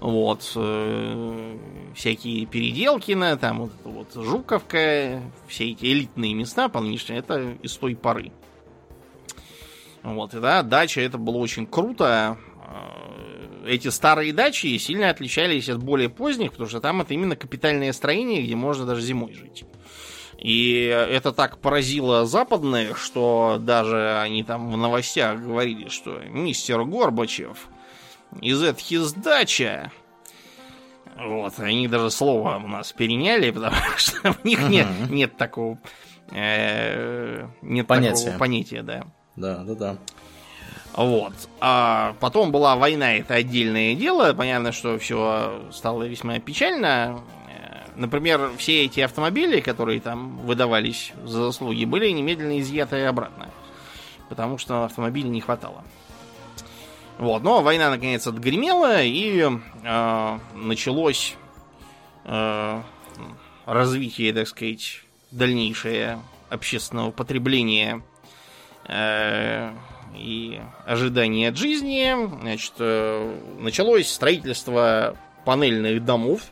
Вот. Э, всякие Переделкины, там вот, вот Жуковка, все эти элитные места полнейшие, это из той поры. Вот, и да, дача это было очень круто. Э, эти старые дачи сильно отличались от более поздних, потому что там это именно капитальное строение, где можно даже зимой жить. И это так поразило западных, что даже они там в новостях говорили, что мистер Горбачев из этой дача. Вот, они даже слово у нас переняли, *laughs* потому что у них нет, нет такого, э, нет понятия. такого понятия, да. Да, да, да. Вот. А потом была война, это отдельное дело. Понятно, что все стало весьма печально. Например, все эти автомобили, которые там выдавались за заслуги, были немедленно изъяты обратно. Потому что автомобилей не хватало. Вот, но война наконец отгремела, и э, началось э, развитие, так сказать, дальнейшее общественного потребления Э, и ожидания от жизни, значит, э, началось строительство панельных домов,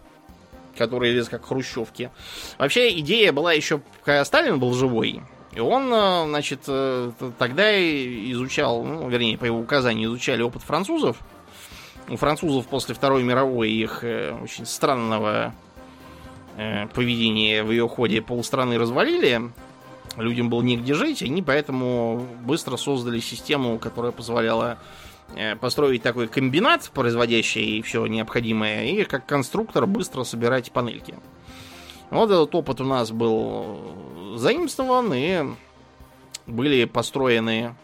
которые вес как хрущевки. Вообще идея была еще, когда Сталин был живой, и он, э, значит, тогда изучал, ну, вернее, по его указанию изучали опыт французов. У французов после Второй мировой их очень странного поведения в ее ходе полстраны развалили людям было негде жить, они поэтому быстро создали систему, которая позволяла э, построить такой комбинат, производящий все необходимое, и как конструктор быстро собирать панельки. Вот этот опыт у нас был заимствован, и были построены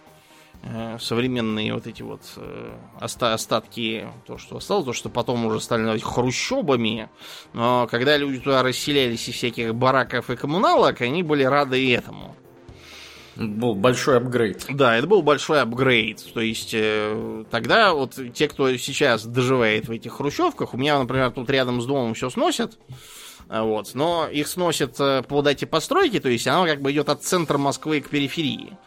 Э, современные вот эти вот э, остатки, то, что осталось, то, что потом уже стали называть хрущобами. Но когда люди туда расселялись из всяких бараков и коммуналок, они были рады и этому. Был большой апгрейд. Да, это был большой апгрейд. То есть э, тогда вот те, кто сейчас доживает в этих хрущевках, у меня, например, тут рядом с домом все сносят. Вот, но их сносят по дате постройки, то есть оно как бы идет от центра Москвы к периферии.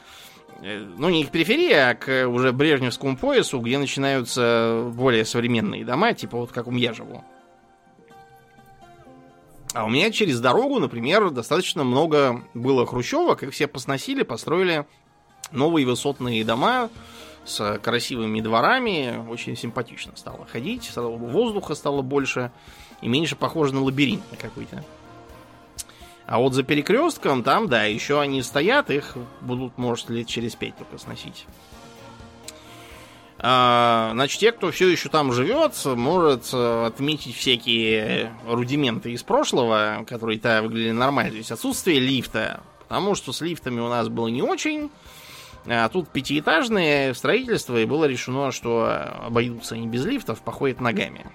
Э, ну, не к периферии, а к уже Брежневскому поясу, где начинаются более современные дома, типа вот как у меня живу. А у меня через дорогу, например, достаточно много было хрущевок, их все посносили, построили новые высотные дома с красивыми дворами. Очень симпатично стало ходить, воздуха стало больше и меньше похоже на лабиринт какой-то. А вот за перекрестком там, да, еще они стоят, их будут, может, лет через пять только сносить. А, значит, те, кто все еще там живет, может э, отметить всякие рудименты из прошлого, которые-то выглядели нормально. То есть отсутствие лифта. Потому что с лифтами у нас было не очень. А тут пятиэтажное строительство, и было решено, что обойдутся они без лифтов, походят ногами.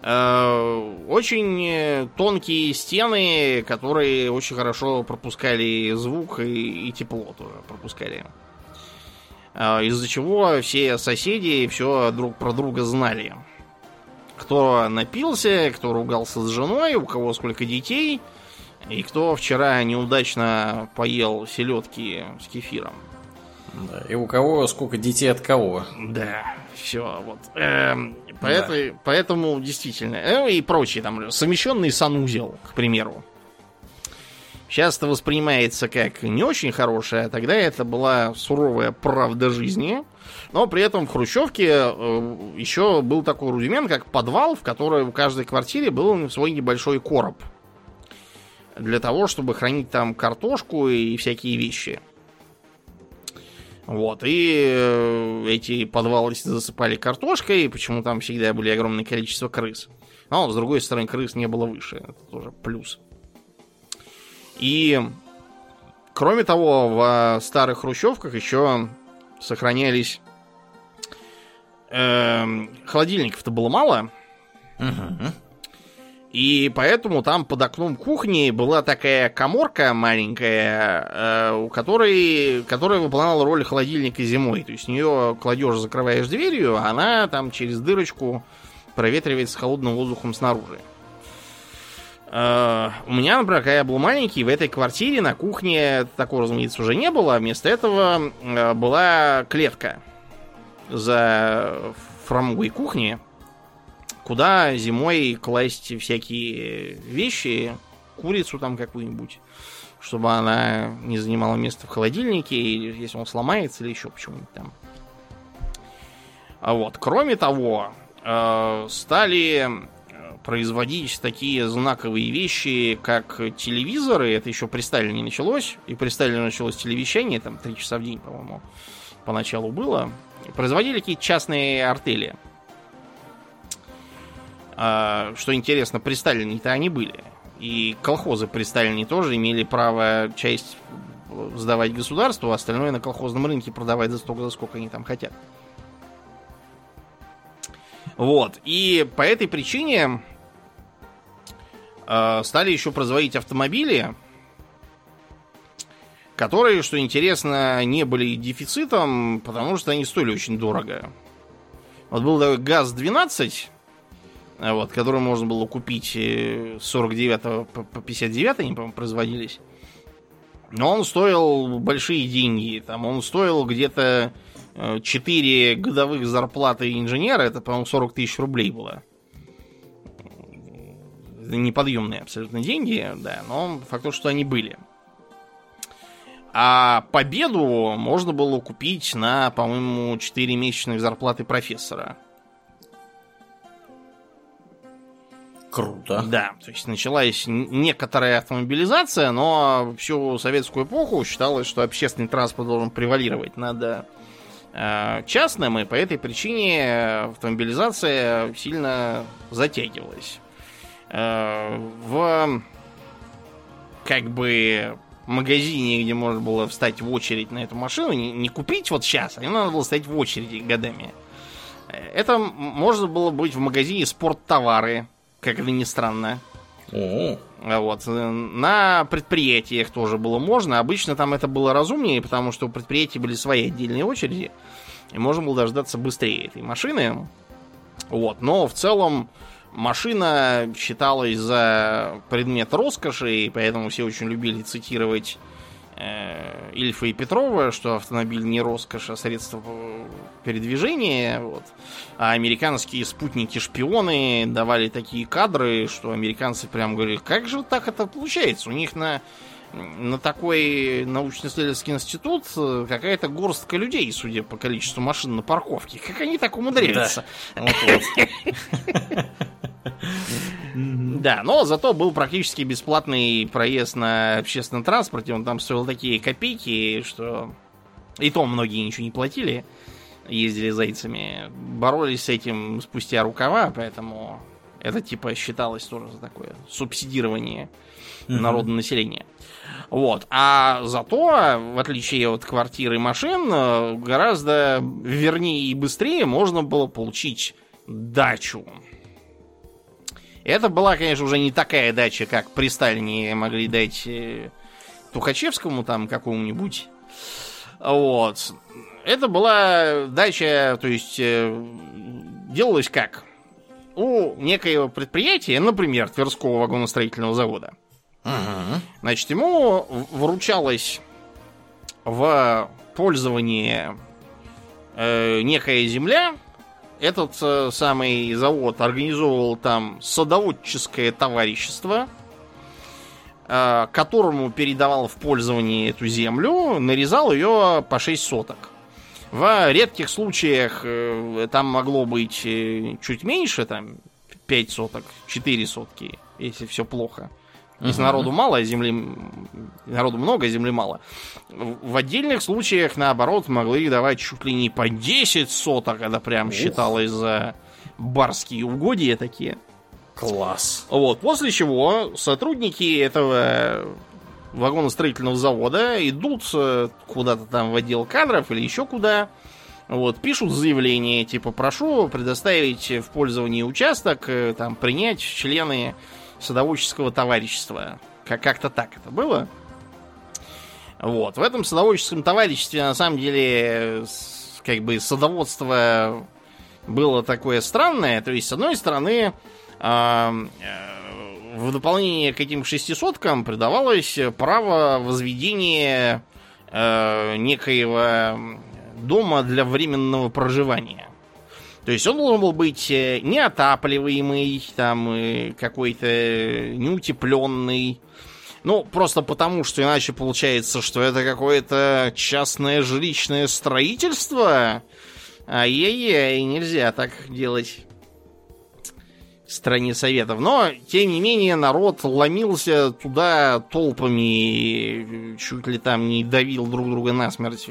Э, очень тонкие стены, которые очень хорошо пропускали звук и, и тепло тоже пропускали. Из-за чего все соседи все друг про друга знали. Кто напился, кто ругался с женой, у кого сколько детей, и кто вчера неудачно поел селедки с кефиром. Да, и у кого сколько детей от кого. Да, все, вот. Эм, поэтому, да. поэтому действительно. Э, и прочие, там, совмещенный санузел, к примеру. Сейчас это воспринимается как не очень хорошее, а тогда это была суровая правда жизни. Но при этом в Хрущевке э, еще был такой рудимент, как подвал, в который в каждой квартире был свой небольшой короб. Для того, чтобы хранить там картошку и всякие вещи. Вот, и э, эти подвалы засыпали картошкой, почему там всегда были огромное количество крыс. Но, с другой стороны, крыс не было выше. Это тоже плюс. И, кроме того, в старых хрущевках еще сохранялись... Э, холодильников-то было мало. Угу. И поэтому там под окном кухни была такая коморка маленькая, э, у которой, которая выполняла роль холодильника зимой. То есть нее кладешь, закрываешь дверью, а она там через дырочку проветривается холодным воздухом снаружи. Э, у меня, например, когда я был маленький, в этой квартире на кухне такого, разумеется, уже не было. Вместо этого э, была клетка за фрамугой кухни куда зимой класть всякие вещи, курицу там какую-нибудь, чтобы она не занимала место в холодильнике, или если он сломается, или еще почему-нибудь там. А вот, кроме того, э, стали э, производить такие знаковые вещи, как телевизоры. Это еще при Сталине началось. И при Сталине началось телевещание, там три часа в день, по-моему, поначалу было. Производили какие-то частные артели. А, что интересно, при Сталине-то они были. И колхозы при Сталине тоже имели право часть сдавать государству, а остальное на колхозном рынке продавать за столько, за сколько они там хотят. Вот. И по этой причине стали еще производить автомобили, которые, что интересно, не были дефицитом, потому что они стоили очень дорого. Вот был такой ГАЗ-12, вот, который можно было купить с 49 по 59 они, по-моему, производились. Но он стоил большие деньги. Там он стоил где-то 4 годовых зарплаты инженера. Это, по-моему, 40 тысяч рублей было. Это неподъемные абсолютно деньги, да, но факт то, что они были. А победу можно было купить на, по-моему, 4 месячных зарплаты профессора. Круто. Да, то есть началась некоторая автомобилизация, но всю советскую эпоху считалось, что общественный транспорт должен превалировать над э, частным, и по этой причине автомобилизация сильно затягивалась. Э, в как бы магазине, где можно было встать в очередь на эту машину, не, не купить вот сейчас, а надо было стоять в очереди годами. Это можно было быть в магазине спорттовары, как это ни странно. О. Вот. На предприятиях тоже было можно. Обычно там это было разумнее, потому что у предприятий были свои отдельные очереди. И можно было дождаться быстрее этой машины. Вот. Но в целом машина считалась за предмет роскоши, и поэтому все очень любили цитировать э, Ильфа и Петрова, что автомобиль не роскошь, а средство передвижения. Вот. А американские спутники-шпионы давали такие кадры, что американцы прям говорили, как же так это получается? У них на, на такой научно-исследовательский институт какая-то горстка людей, судя по количеству машин на парковке. Как они так умудряются? Да, но зато был практически бесплатный проезд на общественном транспорте. Он там стоил такие копейки, что и то многие ничего не платили. Ездили зайцами. Боролись с этим спустя рукава, поэтому это типа считалось тоже за такое субсидирование народного населения. Вот. А зато, в отличие от квартир и машин, гораздо вернее и быстрее можно было получить дачу. Это была, конечно, уже не такая дача, как при Сталине могли дать э, Тухачевскому там какому-нибудь. Вот. Это была дача, то есть э, делалось как? У некоего предприятия, например, Тверского вагоностроительного завода, Угу. значит, ему вручалось в пользование э, некая земля, этот э, самый завод организовывал там садоводческое товарищество. э, которому передавал в пользование эту землю, нарезал ее по 6 соток. В редких случаях э, там могло быть э, чуть меньше, там 5 соток, 4 сотки, если все плохо. Если Мгм. народу мало, а земли народу много, а земли мало. В отдельных случаях, наоборот, могли давать чуть ли не по 10 соток, это прям Ух. считалось за барские угодья такие. Класс. Вот, после чего сотрудники этого вагоностроительного завода идут э, куда-то там в отдел кадров или еще куда. Вот, пишут заявление, типа, прошу предоставить в пользование участок, э, там, принять члены садоводческого товарищества. Как- Как-то так это было. Вот, в этом садоводческом товариществе, на самом деле, как бы садоводство было такое странное. То есть, с одной стороны, а, э, в дополнение к этим шестисоткам придавалось право возведения э, некоего дома для временного проживания. То есть он должен был быть э, неотапливаемый, там, э, какой-то неутепленный. Ну, просто потому, что иначе получается, что это какое-то частное жилищное строительство. Ай-яй-яй, нельзя так делать в стране советов. Но, тем не менее, народ ломился туда толпами, и чуть ли там не давил друг друга насмерть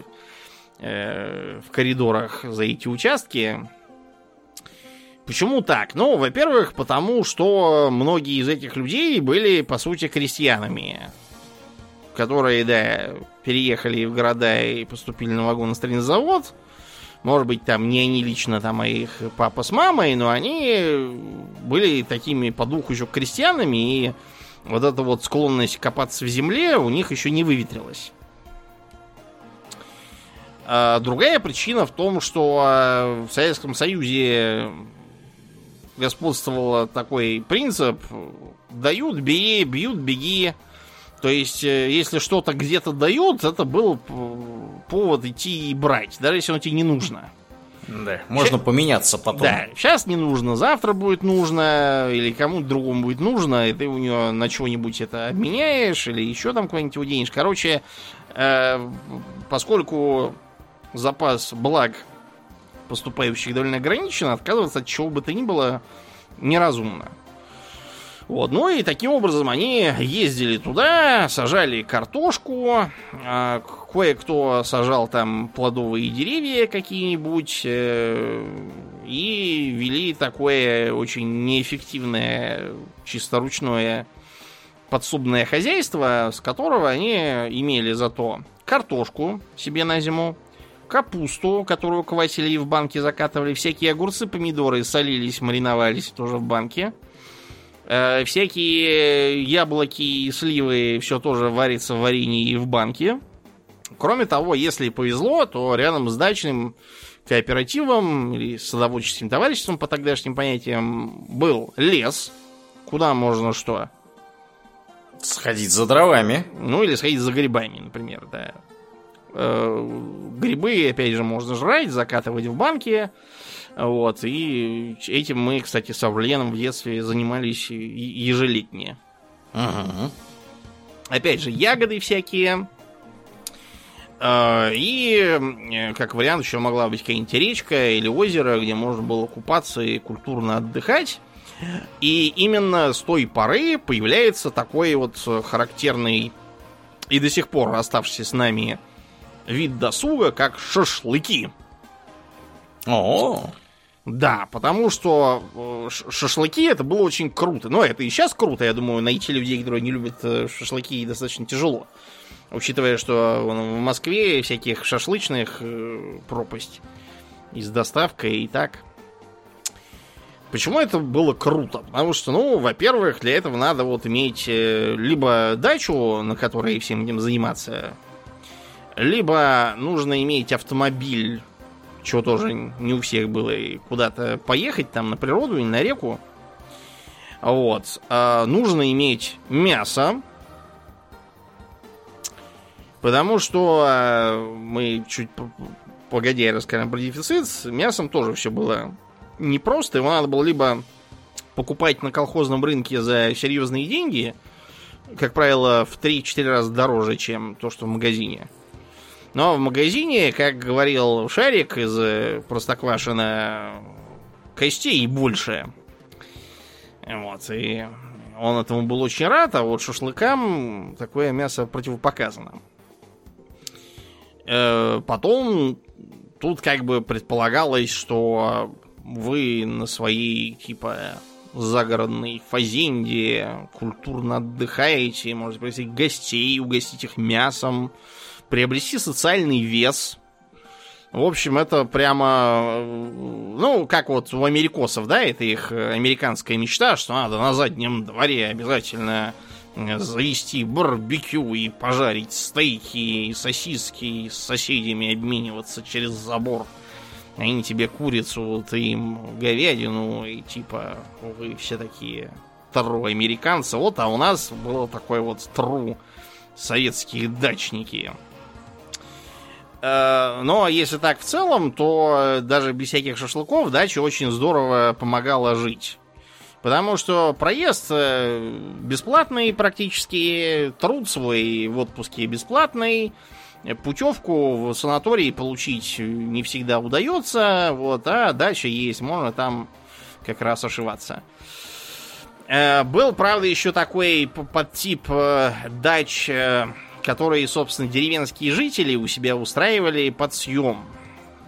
э, в коридорах за эти участки. Почему так? Ну, во-первых, потому что многие из этих людей были, по сути, крестьянами, которые, да, переехали в города и поступили на вагоностроительный завод. Может быть, там не они лично, там, а их папа с мамой, но они были такими по духу еще крестьянами, и вот эта вот склонность копаться в земле у них еще не выветрилась. А другая причина в том, что а, в Советском Союзе господствовал такой принцип дают, бери, бьют, беги. То есть, э, если что-то где-то дают, это был повод идти и брать, даже если оно тебе не нужно. Да, можно поменяться потом. Да, сейчас не нужно, завтра будет нужно, или кому-то другому будет нужно, и ты у нее на чего-нибудь это обменяешь, или еще там куда-нибудь его денешь. Короче, э, поскольку запас благ поступающих довольно ограничен, отказываться от чего бы то ни было неразумно. Вот, ну и таким образом они ездили туда, сажали картошку, а, кое-кто сажал там плодовые деревья какие-нибудь э, и вели такое очень неэффективное, чисто ручное подсобное хозяйство, с которого они имели зато картошку себе на зиму, капусту, которую квасили и в банке закатывали, всякие огурцы, помидоры солились, мариновались тоже в банке. Э, всякие яблоки и сливы все тоже варится в варенье и в банке. Кроме того, если повезло, то рядом с дачным кооперативом или садоводческим товариществом по тогдашним понятиям был лес, куда можно что? Сходить за дровами. Ну, или сходить за грибами, например, да. Э, Грибы, опять же, можно жрать, закатывать в банки. Вот, и этим мы, кстати, с Авленом в детстве занимались ежелетние. Мгм. Опять же, ягоды всякие. Э, И, э, как вариант, еще могла быть какая-нибудь речка или озеро, где можно было купаться и культурно отдыхать. И именно с той поры появляется такой вот характерный и до сих пор оставшийся с нами вид досуга, как шашлыки. О, Да, потому что э, шашлыки это было очень круто. Но это и сейчас круто, я думаю, найти людей, которые не любят э, шашлыки, достаточно тяжело. Учитывая, что в Москве всяких шашлычных э, пропасть и с доставкой и так. Почему это было круто? Потому что, ну, во-первых, для этого надо вот иметь либо дачу, на которой всем этим заниматься, либо нужно иметь автомобиль, чего тоже не у всех было, и куда-то поехать там на природу или на реку. Вот. А, нужно иметь мясо, потому что а, мы чуть погодя расскажем про дефицит, с мясом тоже все было непросто. Его надо было либо покупать на колхозном рынке за серьезные деньги, как правило, в 3-4 раза дороже, чем то, что в магазине. Но в магазине, как говорил Шарик из э, Простоквашина, костей и больше. Вот, и он этому был очень рад, а вот шашлыкам такое мясо противопоказано. Э, потом тут как бы предполагалось, что вы на своей, типа, загородной фазенде культурно отдыхаете, можете пригласить гостей, угостить их мясом, приобрести социальный вес. В общем, это прямо, ну, как вот у америкосов, да, это их американская мечта, что надо на заднем дворе обязательно завести барбекю и пожарить стейки и сосиски и с соседями обмениваться через забор. Они тебе курицу, ты им говядину, и типа вы все такие тру американцы. Вот, а у нас было такое вот тру советские дачники. Э, но если так в целом, то даже без всяких шашлыков дача очень здорово помогала жить. Потому что проезд э, бесплатный практически, труд свой в отпуске бесплатный, путевку в санатории получить не всегда удается, вот, а дача есть, можно там как раз ошиваться. Э, был, правда, еще такой подтип дач которые, собственно, деревенские жители у себя устраивали под съем.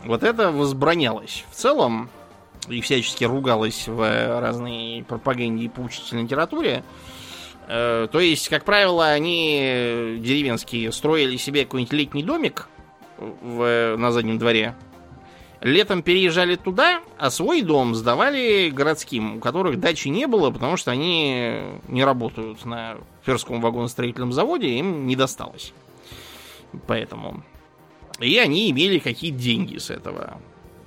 Вот это возбранялось. В целом, и всячески ругалось в разной пропаганде и поучительной литературе. Э, то есть, как правило, они деревенские строили себе какой-нибудь летний домик в, на заднем дворе. Летом переезжали туда, а свой дом сдавали городским, у которых дачи не было, потому что они не работают на Тверском вагоностроительном заводе, им не досталось. Поэтому. И они имели какие-то деньги с этого.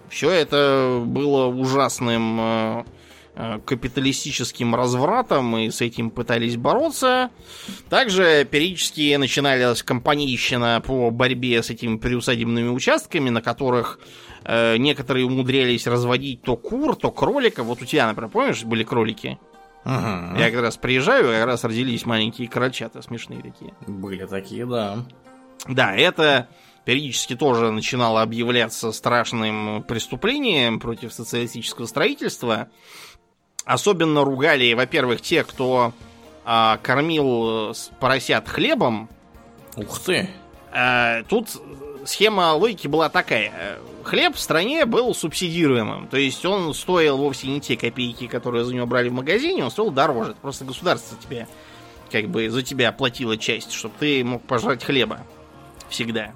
Все это было ужасным э, э, капиталистическим развратом, и с этим пытались бороться. Также периодически начиналась компанийщина по борьбе с этими приусадебными участками, на которых некоторые умудрялись разводить то кур, то кроликов. Вот у тебя, например, помнишь, были кролики? Ага. Я как раз приезжаю, как раз родились маленькие крольчата смешные такие. Были такие, да. Да, это периодически тоже начинало объявляться страшным преступлением против социалистического строительства. Особенно ругали, во-первых, те, кто а, кормил поросят хлебом. Ух ты! А, тут схема логики была такая хлеб в стране был субсидируемым. То есть он стоил вовсе не те копейки, которые за него брали в магазине, он стоил дороже. Просто государство тебе как бы за тебя платило часть, чтобы ты мог пожрать хлеба. Всегда.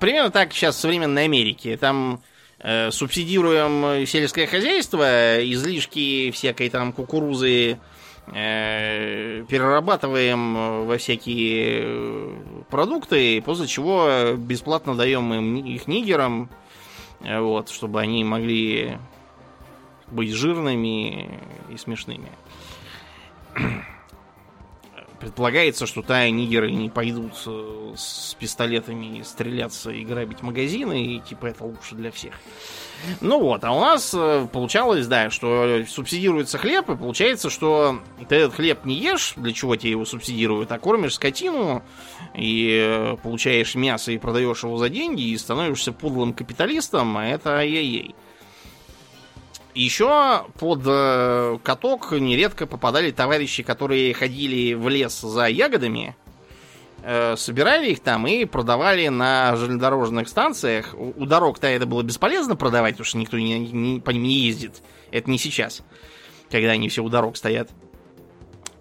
Примерно так сейчас в современной Америке. Там э, субсидируем сельское хозяйство, излишки всякой там кукурузы перерабатываем во всякие э, продукты, после чего бесплатно даем им их нигерам, Э, вот, чтобы они могли быть жирными и смешными. *clears throat* Предполагается, что та нигеры не пойдут э, с пистолетами стреляться и грабить магазины, и типа это лучше для всех. Ну вот, а у нас э, получалось, да, что субсидируется хлеб, и получается, что ты этот хлеб не ешь, для чего тебе его субсидируют, а кормишь скотину, и получаешь мясо и продаешь его за деньги, и становишься подлым капиталистом, а это ай-яй-яй. Еще под э, каток нередко попадали товарищи, которые ходили в лес за ягодами, э, собирали их там и продавали на железнодорожных станциях. У, дорог-то это было бесполезно продавать, потому что никто не, не, по ним не ездит. Это не сейчас, когда они все у дорог стоят.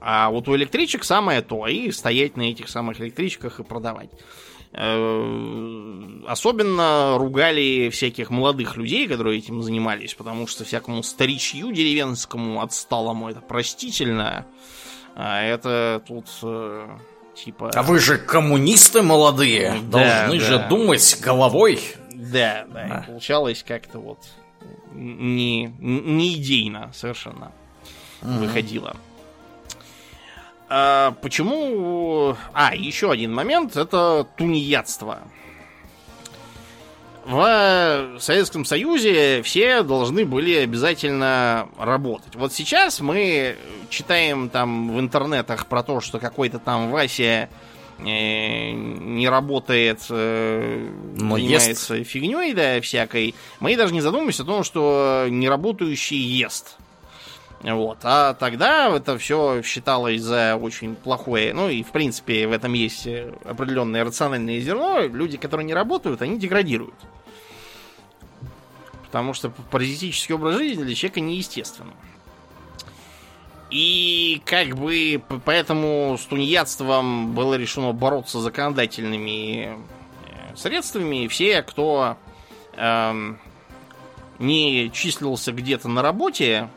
А вот у электричек самое то, и стоять на этих самых электричках и продавать. Э, особенно ругали всяких молодых людей, которые этим занимались, потому что всякому старичью деревенскому отсталому это простительно. А это тут э, типа... А вы же коммунисты молодые, да, должны да. же думать головой. Да, да, а. получалось как-то вот не, не идейно совершенно mm выходило. А, почему... А, еще один момент, это тунеядство. В Советском Союзе все должны были обязательно работать. Вот сейчас мы читаем там в интернетах про то, что какой-то там Вася э, не работает, э, Но занимается фигней, да, всякой. Мы даже не задумываемся о том, что неработающий ест. Вот. А тогда это все считалось за очень плохое. Ну и, в принципе, в этом есть определенное рациональное зерно. Люди, которые не работают, они деградируют. Потому что паразитический образ жизни для человека неестественный. И как бы поэтому с тунеядством было решено бороться законодательными э, средствами. Все, кто эм, не числился где-то на работе,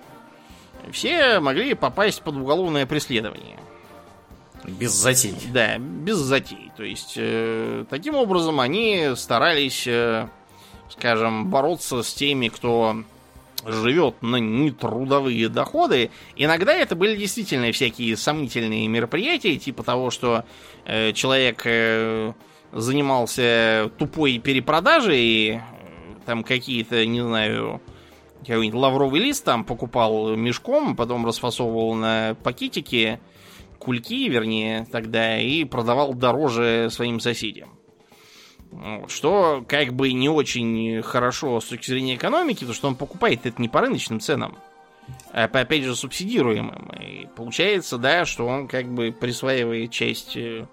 все могли попасть под уголовное преследование. Без затей. Да, без затей. То есть, э, таким образом они старались э, скажем, бороться с теми, кто живет на нетрудовые доходы. Иногда это были действительно всякие сомнительные мероприятия, типа того, что э, человек э, занимался тупой перепродажей, э, там какие-то, не знаю, какой-нибудь лавровый лист там покупал мешком, потом расфасовывал на пакетики, кульки, вернее, тогда, и продавал дороже своим соседям. Что как бы не очень хорошо с точки зрения экономики, потому что он покупает это не по рыночным ценам, а по, опять же, субсидируемым. И получается, да, что он как бы присваивает часть э,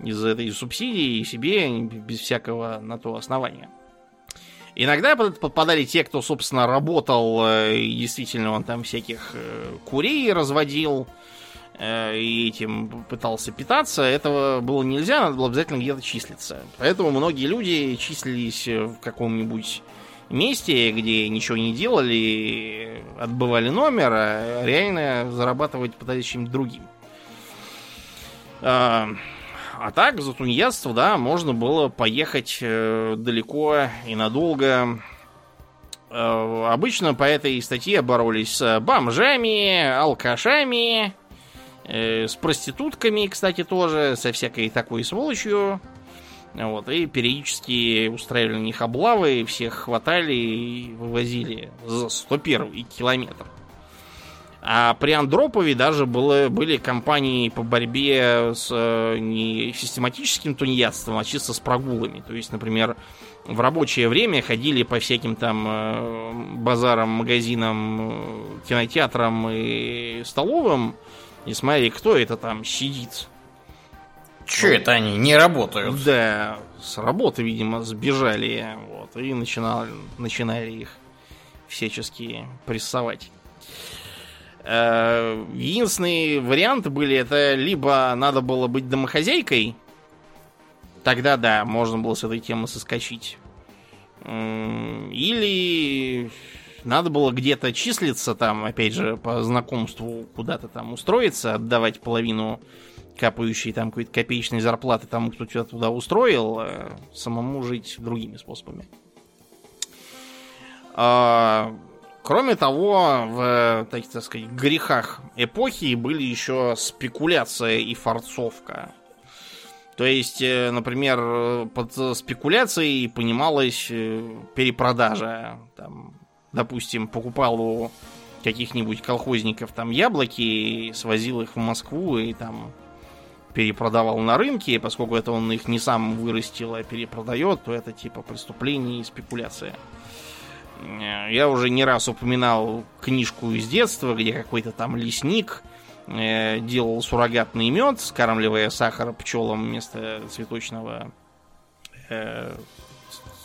из этой субсидии себе без всякого на то основания. Иногда попадали те, кто, собственно, работал, э, действительно он там всяких э, курей разводил, и этим пытался питаться, этого было нельзя, надо было обязательно где-то числиться. Поэтому многие люди числились в каком-нибудь месте, где ничего не делали, отбывали номер, а реально зарабатывать пытались чем-то другим. А, а так, за тунеядство, да, можно было поехать э, далеко и надолго. Э, обычно по этой статье боролись с бомжами, алкашами, Э, с проститутками, кстати, тоже, со всякой такой сволочью. Вот, и периодически устраивали на них облавы, всех хватали и вывозили за 101 километр. А при Андропове даже было, были кампании по борьбе с э, не систематическим тунеядством, а чисто с прогулами. То есть, например, в рабочее время ходили по всяким там э, базарам, магазинам, кинотеатрам и столовым, и смотри, кто это там сидит. Че вот. это они не работают? Да, с работы, видимо, сбежали. Вот, и начинали, начинали их всячески прессовать. Э, единственные варианты были, это либо надо было быть домохозяйкой, тогда да, можно было с этой темы соскочить. Или надо было где-то числиться там, опять же, по знакомству куда-то там устроиться, отдавать половину капающей там какой-то копеечной зарплаты тому, кто тебя туда устроил, а самому жить другими способами. А, кроме того, в, так, так сказать, грехах эпохи были еще спекуляция и форцовка. То есть, э, например, под спекуляцией понималась э, перепродажа там, допустим, покупал у каких-нибудь колхозников там яблоки, свозил их в Москву и там перепродавал на рынке, поскольку это он их не сам вырастил, а перепродает, то это типа преступление и спекуляция. Э, я уже не раз упоминал книжку из детства, где какой-то там лесник э, делал суррогатный мед, скармливая сахар пчелам вместо цветочного э,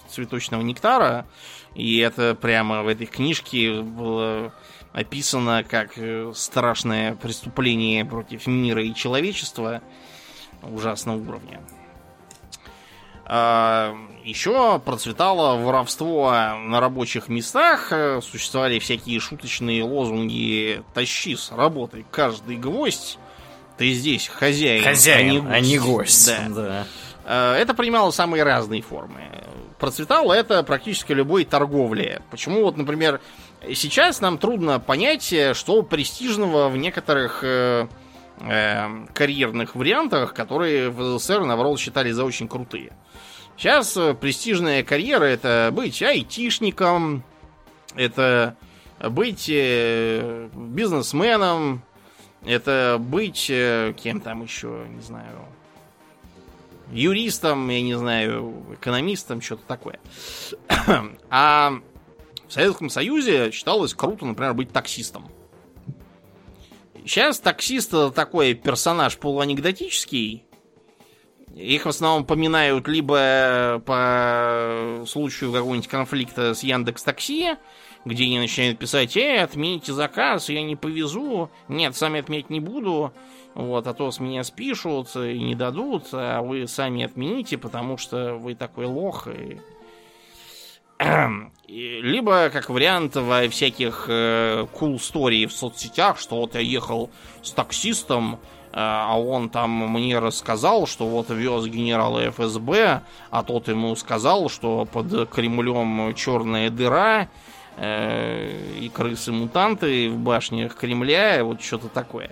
цветочного нектара. И это прямо в этой книжке было описано как э, страшное преступление против мира и человечества ужасного уровня. А, еще процветало воровство на рабочих местах, э, существовали всякие шуточные лозунги «Тащи с работы каждый гвоздь», «Ты здесь хозяин, хозяин а не гость». А не гость. Да. Да. А, это принимало самые разные формы процветало это практически любой торговле. Почему вот, например, сейчас нам трудно понять, что престижного в некоторых э, э, карьерных вариантах, которые в СССР, наоборот, считали за очень крутые. Сейчас э, престижная карьера это быть айтишником, это быть э, бизнесменом, это быть э, кем там еще, не знаю, юристом, я не знаю, экономистом, что-то такое. *clears throat* А в Советском Союзе считалось круто, например, быть таксистом. Сейчас таксист это такой персонаж полуанекдотический. Их в основном поминают либо по случаю какого-нибудь конфликта с Яндекс Такси, где они начинают писать, э, отмените заказ, я не повезу, нет, сами отменять не буду, вот, а то с меня спишут и не дадут, а вы сами отмените, потому что вы такой лох. И... *clears throat* Либо, как вариант, во всяких э, cool в соцсетях, что вот я ехал с таксистом, э, а он там мне рассказал, что вот вез генерала ФСБ, а тот ему сказал, что под Кремлем черная дыра, э, и крысы-мутанты в башнях Кремля, вот что-то такое.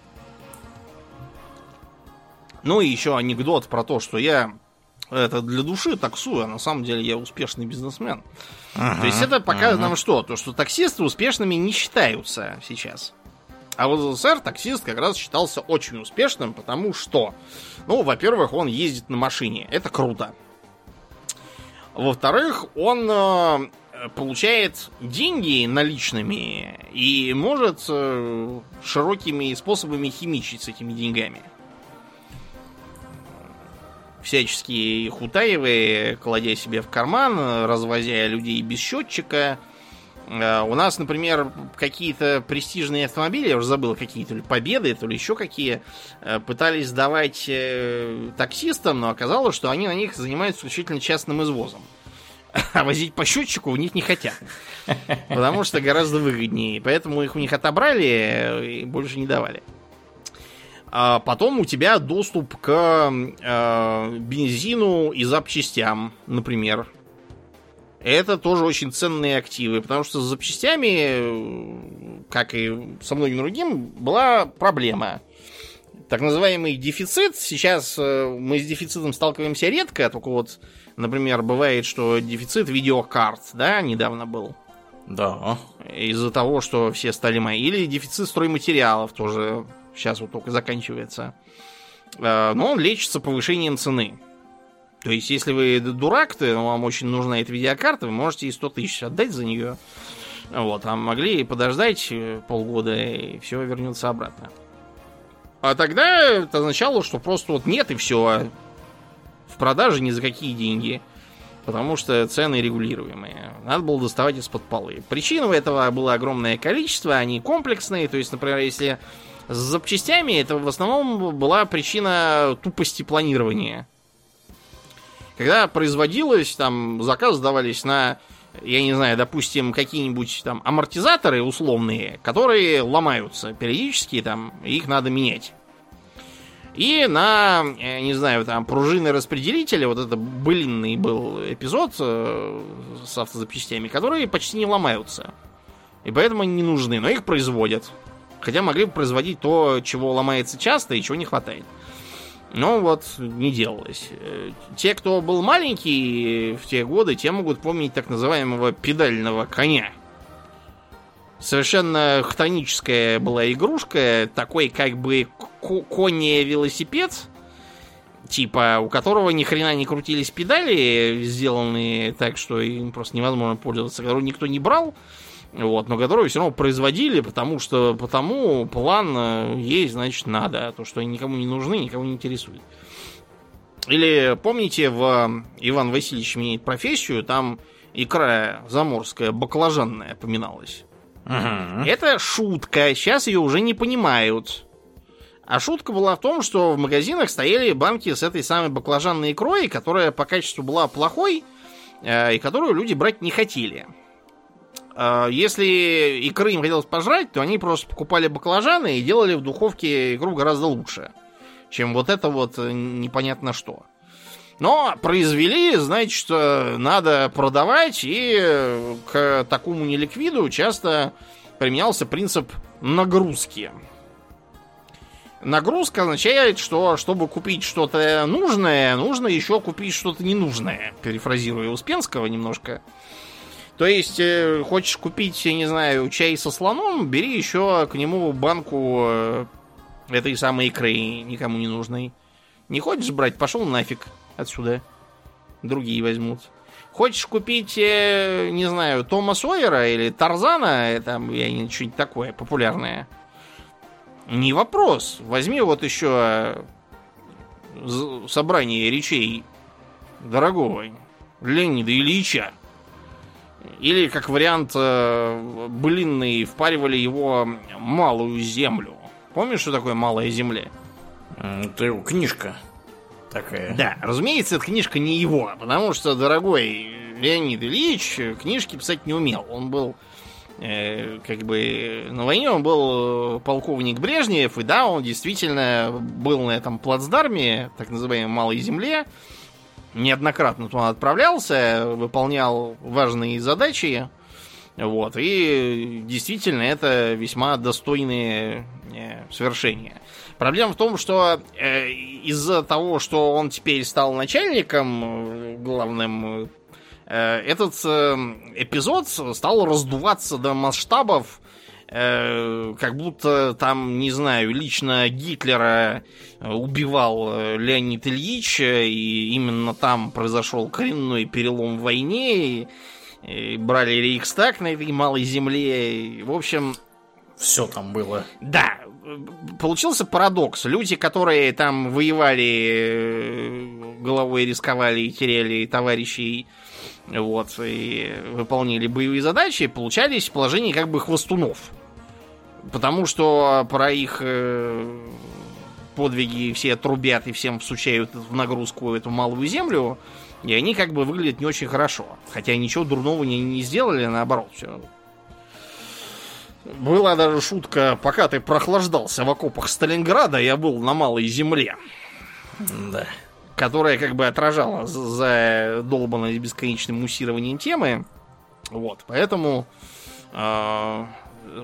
Ну и еще анекдот про то, что я это для души таксую, а на самом деле я успешный бизнесмен. Ага, то есть это показывает ага. нам что? То, что таксисты успешными не считаются сейчас. А в СССР таксист как раз считался очень успешным, потому что, ну, во-первых, он ездит на машине. Это круто. Во-вторых, он э, получает деньги наличными и может э, широкими способами химичить с этими деньгами всячески их утаивая, кладя себе в карман, развозя людей без счетчика. Э, у нас, например, какие-то престижные автомобили, я уже забыл, какие то ли победы, то ли еще какие, э, пытались сдавать э, таксистам, но оказалось, что они на них занимаются исключительно частным извозом. А возить по счетчику в них не хотят. Потому что гораздо выгоднее. Поэтому их у них отобрали и больше не давали а потом у тебя доступ к э, бензину и запчастям, например. Это тоже очень ценные активы, потому что с запчастями, как и со многим другим, была проблема. Так называемый дефицит. Сейчас э, мы с дефицитом сталкиваемся редко, только вот, например, бывает, что дефицит видеокарт, да, недавно был. Да. Из-за того, что все стали мои. Или дефицит стройматериалов тоже сейчас вот только заканчивается. Э, но он лечится повышением цены. То есть, если вы дурак, то вам очень нужна эта видеокарта, вы можете и 100 тысяч отдать за нее. Вот, а могли подождать э, полгода, и все вернется обратно. А тогда это означало, что просто вот нет и все. В продаже ни за какие деньги. Потому что цены регулируемые. Надо было доставать из-под полы. Причин у этого было огромное количество, они комплексные. То есть, например, если с запчастями это в основном была причина тупости планирования. Когда производилось, там заказы сдавались на, я не знаю, допустим, какие-нибудь там амортизаторы условные, которые ломаются периодически, там, их надо менять. И на, не знаю, там, пружины распределителя, вот это былинный был эпизод э, с автозапчастями, которые почти не ломаются. И поэтому они не нужны, но их производят. Хотя могли бы производить то, чего ломается часто и чего не хватает. Но вот не делалось. Э, те, кто был маленький в те годы, те могут помнить так называемого педального коня. Совершенно хтоническая была игрушка, такой как бы коне-велосипед, типа, у которого ни хрена не крутились педали, сделанные так, что им просто невозможно пользоваться, которого никто не брал, вот, но которые все равно производили, потому что потому план э, есть, значит, надо. А то, что они никому не нужны, никому не интересует. Или помните, в Иван Васильевич меняет профессию, там икра заморская, баклажанная поминалась. Угу. Это шутка, сейчас ее уже не понимают. А шутка была в том, что в магазинах стояли банки с этой самой баклажанной икрой, которая по качеству была плохой, э, и которую люди брать не хотели. А, если икры им хотелось пожрать, то они просто покупали баклажаны и делали в духовке икру гораздо лучше, чем вот это вот э, непонятно что. Но произвели, значит, надо продавать, и э, к такому неликвиду часто применялся принцип нагрузки. нагрузка означает, что чтобы купить что-то нужное, нужно еще купить что-то ненужное. Перефразируя Успенского немножко. То есть, э, хочешь купить, не знаю, чай со слоном, бери еще к нему банку э, этой самой икры, никому не нужной. Не хочешь брать, пошел нафиг отсюда. Другие возьмут. Хочешь купить, э, не знаю, Тома Сойера или Тарзана, там, я не что-нибудь такое популярное. Не вопрос. Возьми вот еще собрание речей дорогого Леонида Ильича. Или, как вариант, э, блинный, впаривали его малую землю. Помнишь, что такое малая земля? Это его книжка такая. Да, разумеется, эта книжка не его, потому что, дорогой Леонид Ильич книжки писать не умел. Он был э, как бы на войне он был полковник Брежнев, и да, он действительно был на этом плацдарме, так называемой Малой Земле, неоднократно туда отправлялся, выполнял важные задачи. Вот, и действительно это весьма достойные э, свершения. Проблема в том, что э, из-за того, что он теперь стал начальником э, главным, этот эпизод стал раздуваться до масштабов, э, как будто там, не знаю, лично Гитлера э, убивал э, Леонид Ильич, и именно там произошел коренной перелом в войне, и, и брали Рейхстаг на этой малой земле. И, в общем, все там было. Да, получился парадокс. Люди, которые там воевали, головой рисковали и теряли товарищей, вот, и выполнили боевые задачи, получались в положении как бы хвостунов. Потому что про их э, подвиги все трубят и всем всучают в нагрузку эту малую землю, и они как бы выглядят не очень хорошо. Хотя ничего дурного не, не сделали, наоборот, все была даже шутка, пока ты прохлаждался в окопах Сталинграда, я был на малой земле. Да. Которая как бы отражала за долбанное бесконечным муссированием темы. Вот, поэтому э,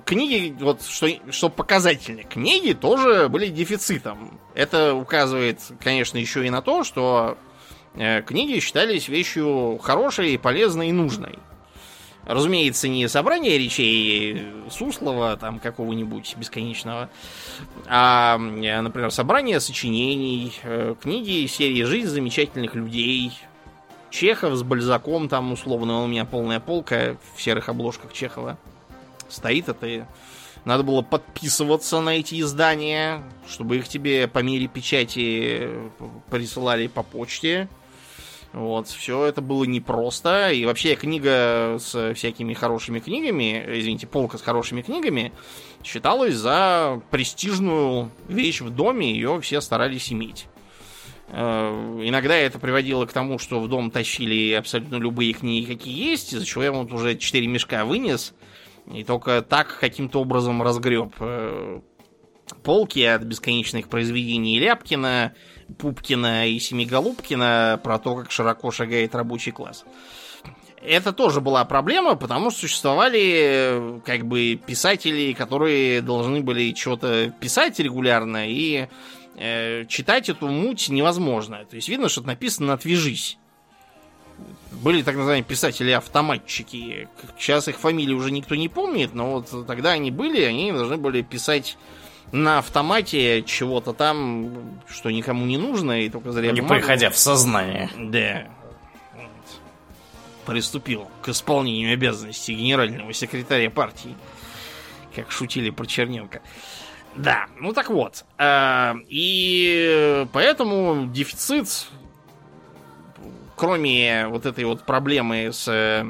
книги, вот что, что показательно, книги тоже были дефицитом. Это указывает, конечно, еще и на то, что э, книги считались вещью хорошей, полезной и нужной. Разумеется, не собрание речей Суслова, там, какого-нибудь бесконечного, а, например, собрание сочинений, э, книги серии «Жизнь замечательных людей», Чехов с Бальзаком, там, условно, у меня полная полка в серых обложках Чехова стоит. Это надо было подписываться на эти издания, чтобы их тебе по мере печати присылали по почте. Вот, все это было непросто. И вообще книга с всякими хорошими книгами, извините, полка с хорошими книгами, считалась за престижную вещь в доме, ее все старались иметь. Э, иногда это приводило к тому, что в дом тащили абсолютно любые книги, какие есть, из-за чего я вот уже 4 мешка вынес, и только так каким-то образом разгреб э, полки от бесконечных произведений Ляпкина, Пупкина и Семиголубкина про то, как широко шагает рабочий класс. Это тоже была проблема, потому что существовали как бы писатели, которые должны были что-то писать регулярно, и э, читать эту муть невозможно. То есть видно, что написано «отвяжись». Были так называемые писатели-автоматчики. Сейчас их фамилии уже никто не помнит, но вот тогда они были, они должны были писать на автомате чего-то там, что никому не нужно, и только зря Не бумагу. приходя в сознание. Да. Приступил к исполнению обязанностей генерального секретаря партии. Как шутили про Черненко. Да, ну так вот. Э, и поэтому дефицит, кроме вот этой вот проблемы с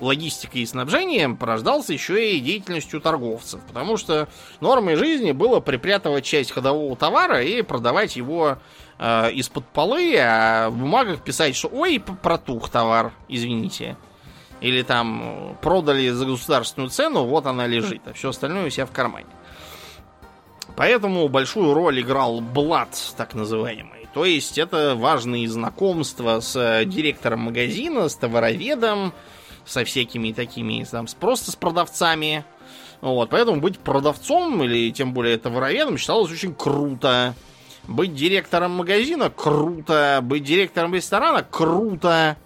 логистикой и снабжением порождался еще и деятельностью торговцев, потому что нормой жизни было припрятывать часть ходового товара и продавать его э, из-под полы, а в бумагах писать, что ой, протух товар, извините. Или там продали за государственную цену, вот она лежит, а все остальное у себя в кармане. Поэтому большую роль играл блат, так называемый. То есть это важные знакомства с директором магазина, с товароведом, со всякими такими, там, просто с продавцами. Вот, поэтому быть продавцом или тем более товароведом считалось очень круто. Быть директором магазина круто, быть директором ресторана круто,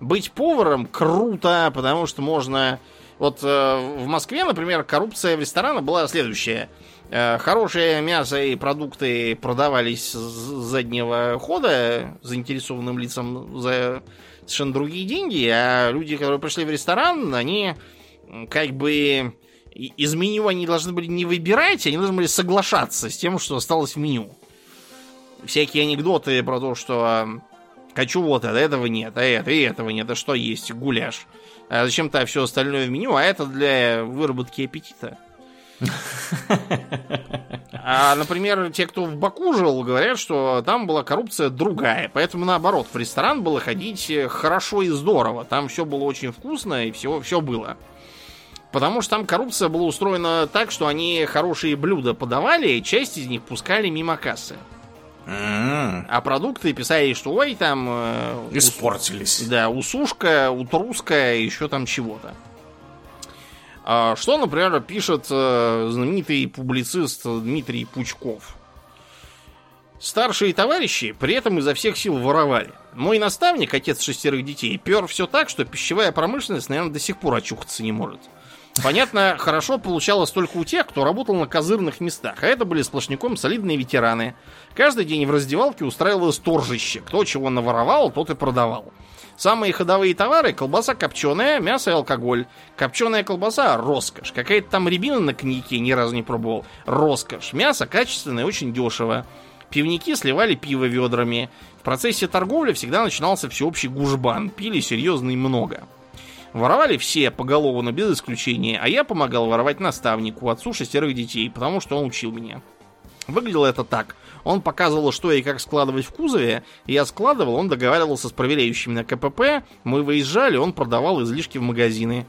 быть поваром круто, потому что можно... Вот э, в Москве, например, коррупция в ресторанах была следующая. Э, хорошее мясо и продукты продавались с заднего хода заинтересованным лицам за совершенно другие деньги, а люди, которые пришли в ресторан, они как бы из меню они должны были не выбирать, они должны были соглашаться с тем, что осталось в меню. Всякие анекдоты про то, что хочу вот это, этого нет, а это и этого нет, а что есть, гуляш. А зачем-то все остальное в меню, а это для выработки аппетита. А, например, те, кто в Баку жил, говорят, что там была коррупция другая. Поэтому, наоборот, в ресторан было ходить хорошо и здорово. Там все было очень вкусно и все, все было. Потому что там коррупция была устроена так, что они хорошие блюда подавали, и часть из них пускали мимо кассы. М-м. А продукты писали, что ой, там... э, ус- Испортились. Да, усушка, утруска, еще там чего-то. А, Что, например, пишет э, знаменитый публицист Дмитрий Пучков. Старшие товарищи при этом изо всех сил воровали. Мой наставник, отец шестерых детей, пер все так, что пищевая промышленность, наверное, до сих пор очухаться не может. Понятно, хорошо получалось только у тех, кто работал на козырных местах, а это были сплошняком солидные ветераны. Каждый день в раздевалке устраивалось торжище. Кто чего наворовал, тот и продавал. Самые ходовые товары – колбаса копченая, мясо и алкоголь. Копченая колбаса – роскошь. Какая-то там рябина на коньяке ни разу не пробовал. Роскошь. Мясо качественное, очень дешево. Пивники сливали пиво ведрами. В процессе торговли всегда начинался всеобщий гужбан. Пили серьезно и много. Воровали все поголовно, без исключения, а я помогал воровать наставнику, отцу шестерых детей, потому что он учил меня. Выглядело это так. Он показывал, что и как складывать в кузове. Я складывал, он договаривался с проверяющими на КПП. Мы выезжали, он продавал излишки в магазины.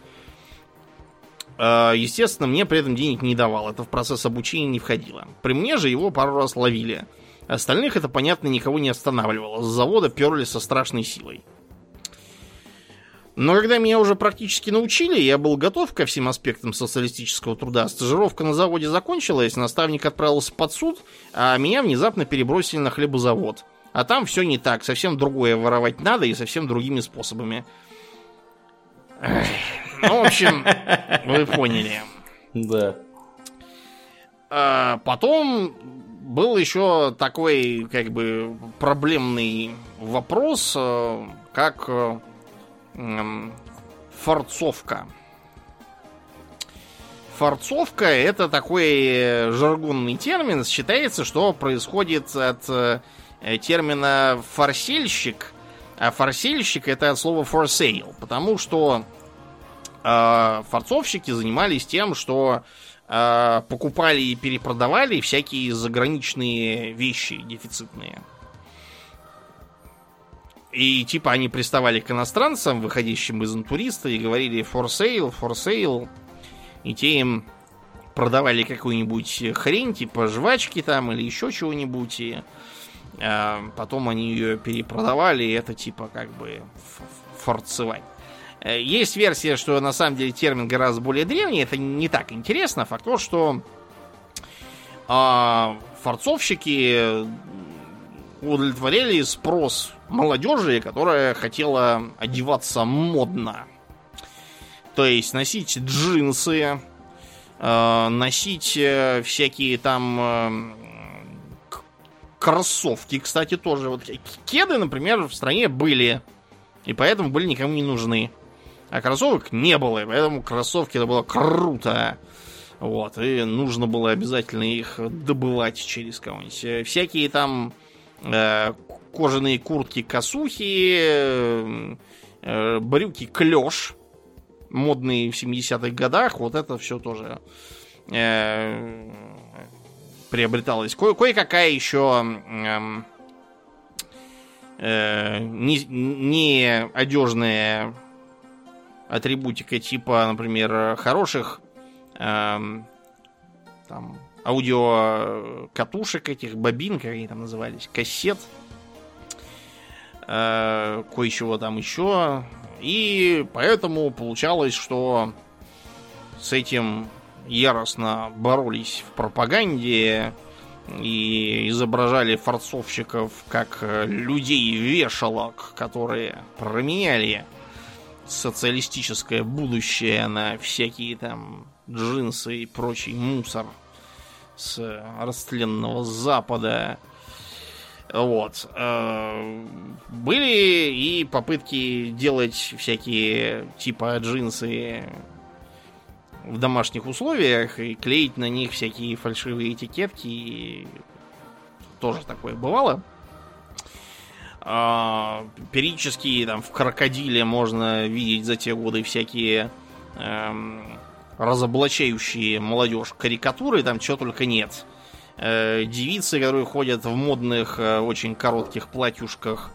Э, Естественно, мне при этом денег не давал. Это в процесс обучения не входило. При мне же его пару раз ловили. Остальных это, понятно, никого не останавливало. С завода перли со страшной силой. Но когда меня уже практически научили, я был готов ко всем аспектам социалистического труда. Стажировка на заводе закончилась, наставник отправился под суд, а меня внезапно перебросили на хлебозавод. А там все не так, совсем другое воровать надо и совсем другими способами. Ну, в общем, *laughs* вы поняли. Да. А потом был еще такой, как бы, проблемный вопрос, э, как э, форцовка. Форцовка это такой э, жаргонный термин. Считается, что происходит от э, термина форсельщик, а форсельщик это от слова for sale, потому что э, форцовщики занимались тем, что э, покупали и перепродавали всякие заграничные вещи дефицитные. И типа они приставали к иностранцам, выходящим из интуриста, и говорили for sale, for sale. И те им продавали какую-нибудь хрень, типа жвачки там или еще чего-нибудь. И э, потом они ее перепродавали, и это типа как бы форцевать. Э, Есть версия, что на самом деле термин гораздо более древний. Это не так интересно. Факт то, что а, форцовщики удовлетворяли спрос молодежи, которая хотела одеваться модно. То есть носить джинсы, э, носить э, всякие там э, кроссовки, кстати, тоже. Вот кеды, например, в стране были, и поэтому были никому не нужны. А кроссовок не было, и поэтому кроссовки это было круто. Вот, и нужно было обязательно их добывать через кого-нибудь. Всякие там кожаные куртки косухи, э, э, брюки клеш, модные в 70-х годах, вот это все тоже э, приобреталось. Ко- кое-какая еще э, не, не одежная атрибутика типа, например, хороших эм, там аудио катушек этих, бобин, как они там назывались, кассет. э, кое-чего там еще. И поэтому получалось, что с этим яростно боролись в пропаганде и изображали форцовщиков как э, людей-вешалок, которые променяли социалистическое будущее на всякие там джинсы и прочий мусор с растленного запада. Вот. Э, были и попытки делать всякие типа джинсы в домашних условиях и клеить на них всякие фальшивые этикетки. И тоже такое бывало. А, периодически там в крокодиле можно видеть за те годы всякие эм, разоблачающие молодежь карикатуры, там чего только нет. Э, девицы, которые ходят в модных, э, очень коротких платьюшках,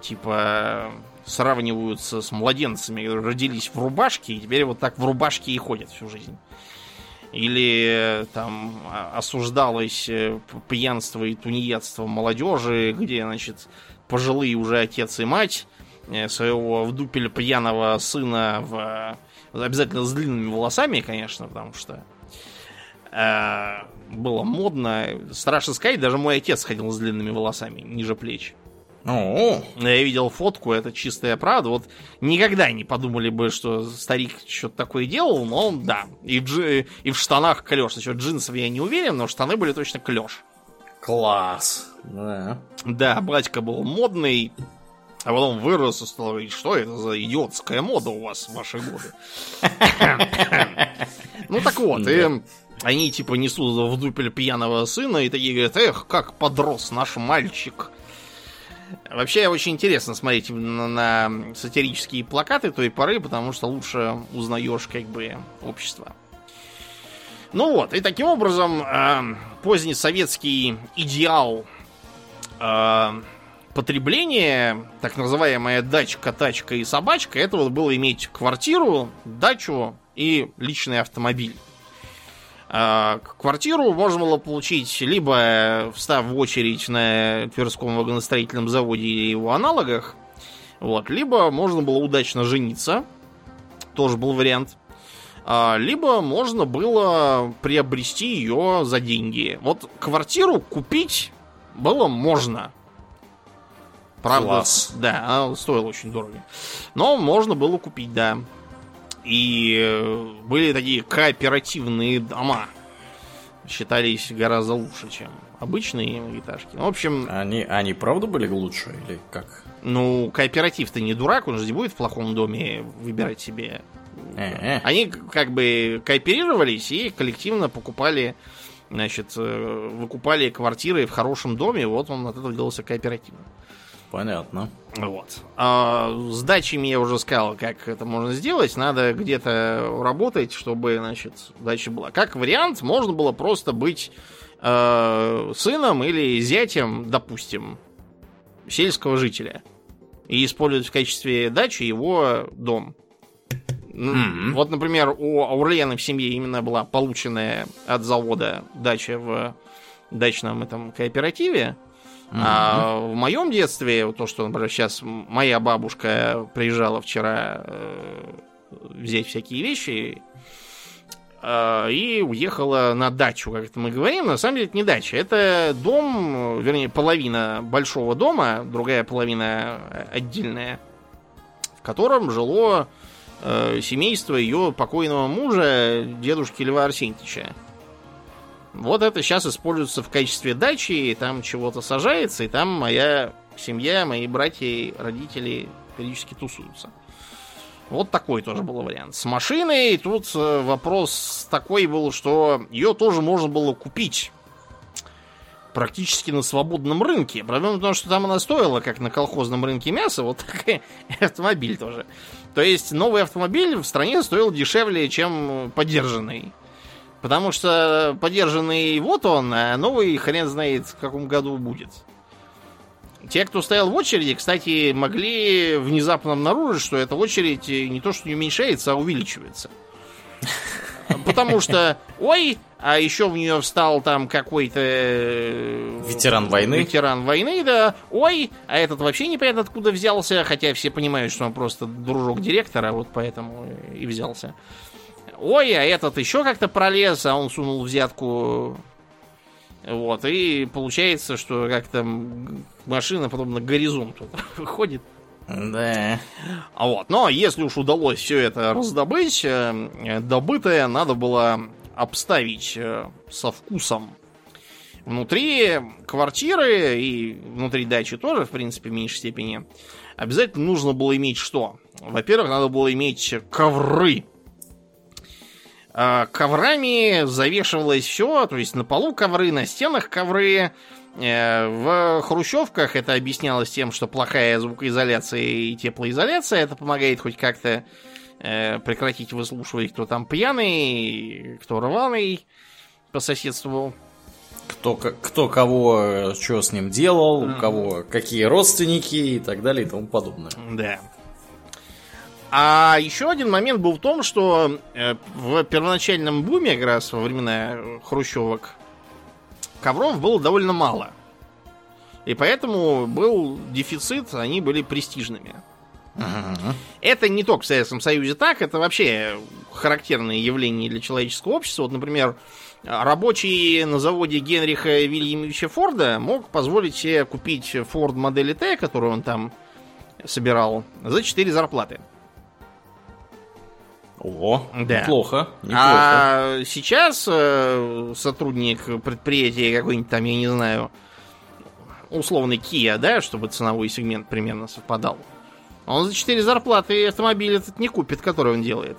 типа сравниваются с младенцами, родились в рубашке, и теперь вот так в рубашке и ходят всю жизнь. Или там осуждалось э, пьянство и тунеядство молодежи, где, значит, пожилые уже отец и мать э, своего в дупель пьяного сына в обязательно с длинными волосами, конечно, потому что э, было модно. Страшно сказать, даже мой отец ходил с длинными волосами, ниже плеч. О, Я видел фотку, это чистая правда. Вот никогда не подумали бы, что старик что-то такое делал, но да. И, джи, и в штанах клеш. Насчет джинсов я не уверен, но штаны были точно клеш. класс. Да. Да, батька был модный, а потом вырос и стал говорить, что это за идиотская мода у вас в ваши годы. *laughs* Ну так вот, и они типа несут в дупель пьяного сына и такие говорят, эх, как подрос наш мальчик. Вообще очень интересно смотреть на, на сатирические плакаты той поры, потому что лучше узнаешь как бы общество. Ну вот, и таким образом э, поздний советский идеал э, потребления, так называемая дачка, тачка и собачка, это вот было иметь квартиру, дачу и личный автомобиль. Э, квартиру можно было получить либо встав в очередь на Тверском вагоностроительном заводе или его аналогах, вот, либо можно было удачно жениться, тоже был вариант. А, либо можно было приобрести ее за деньги. Вот квартиру купить было можно. Правда, Класс. да, она стоила очень дорого. Но можно было купить, да. И э, были такие кооперативные дома. Считались гораздо лучше, чем обычные многоэтажки. В общем, Они, они правда были лучше или как? ну, кооператив-то не дурак, он же не будет в плохом доме выбирать себе Э-э. Они как бы кооперировались и коллективно покупали, значит, э, выкупали квартиры в хорошем доме, вот он от этого делался кооперативно. Понятно. Вот. А с дачами я уже сказал, как это можно сделать. Надо где-то работать, чтобы, значит, дача была. Как вариант, можно было просто быть э, сыном или зятем, допустим, сельского жителя. И использовать в качестве дачи его дом. Мгм. Вот, например, у Аурлиена в семье именно была полученная от завода дача в дачном этом кооперативе. А в моем детстве, то, что, например, сейчас моя бабушка приезжала вчера э, взять всякие вещи э, и уехала на дачу, как это мы говорим. На самом деле это не дача, это дом, вернее, половина большого дома, другая половина э, отдельная, в котором жило э, семейство ее покойного мужа, дедушки Льва Арсентьевича. Вот это сейчас используется в качестве дачи, и там чего-то сажается, и там моя семья, мои братья и родители периодически тусуются. Вот такой тоже был вариант. С машиной тут э, вопрос такой был, что ее тоже можно было купить практически на свободном рынке. Проблема в том, что там она стоила, как на колхозном рынке мяса, вот *laughs* так и автомобиль тоже. То есть новый автомобиль в стране стоил дешевле, чем подержанный. Потому что подержанный вот он, а новый хрен знает в каком году будет. Те, кто стоял в очереди, кстати, могли внезапно обнаружить, что эта очередь не то что не уменьшается, а увеличивается. Потому что, ой, а еще в нее встал там какой-то... э, Ветеран войны. Ветеран войны, да. Ой, а этот вообще непонятно откуда взялся, хотя все понимают, что он просто дружок директора, вот поэтому и взялся. Ой, а этот еще как-то пролез, а он сунул взятку. Вот, и получается, что как-то машина подобно горизонту *laughs* ходит. Да. А вот, но если уж удалось все это раздобыть, э, добытое надо было обставить э, со вкусом. Внутри квартиры и внутри дачи тоже, в принципе, в меньшей степени, обязательно нужно было иметь что? Во-первых, надо было иметь ковры. А, коврами завешивалось все, то есть на полу ковры, на стенах ковры, Э, в хрущевках это объяснялось тем, что плохая звукоизоляция и теплоизоляция, это помогает хоть как-то э, прекратить выслушивать, кто там пьяный, кто рваный по соседству. Кто, кто кого, э, что с ним делал, у кого какие родственники и так далее и тому подобное. Да. А еще один момент был в том, что в первоначальном буме, как раз во времена хрущевок, ковров было довольно мало. И поэтому был дефицит, они были престижными. Это не только в Советском Союзе так, это вообще характерное явление для человеческого общества. Вот, например, рабочий на заводе Генриха Вильямовича Форда мог позволить себе купить Ford модели Т, которую он там собирал, за 4 зарплаты. О, да. неплохо, неплохо. А сейчас э, сотрудник предприятия какой-нибудь там, я не знаю, условный Kia, да, чтобы ценовой сегмент примерно совпадал. Он за 4 зарплаты автомобиль этот не купит, который он делает.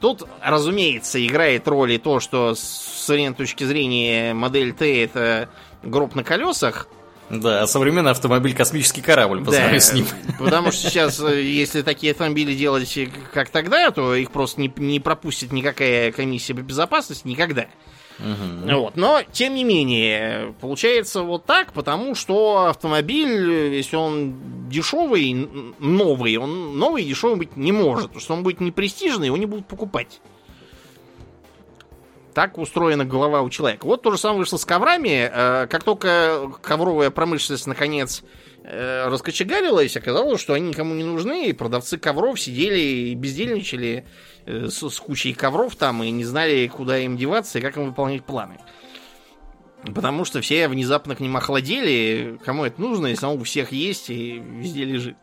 Тут, разумеется, играет роль и то, что с современной точки зрения модель Т это гроб на колесах, да, современный автомобиль космический корабль по да, с ним. *laughs* Потому что сейчас, э, если такие автомобили делать как тогда, то их просто не, не пропустит никакая комиссия по безопасности никогда. Угу. Вот. Но, тем не менее, получается вот так, потому что автомобиль, если он дешевый, новый, он новый и дешевый быть не может, потому что он будет не престижный, его не будут покупать так устроена голова у человека. Вот то же самое вышло с коврами. Э, как только ковровая промышленность наконец э, раскочегарилась, оказалось, что они никому не нужны, и продавцы ковров сидели и бездельничали э, с, с кучей ковров там и не знали, куда им деваться и как им выполнять планы. Потому что все внезапно к ним охладели. Кому это нужно, если оно у всех есть и везде лежит.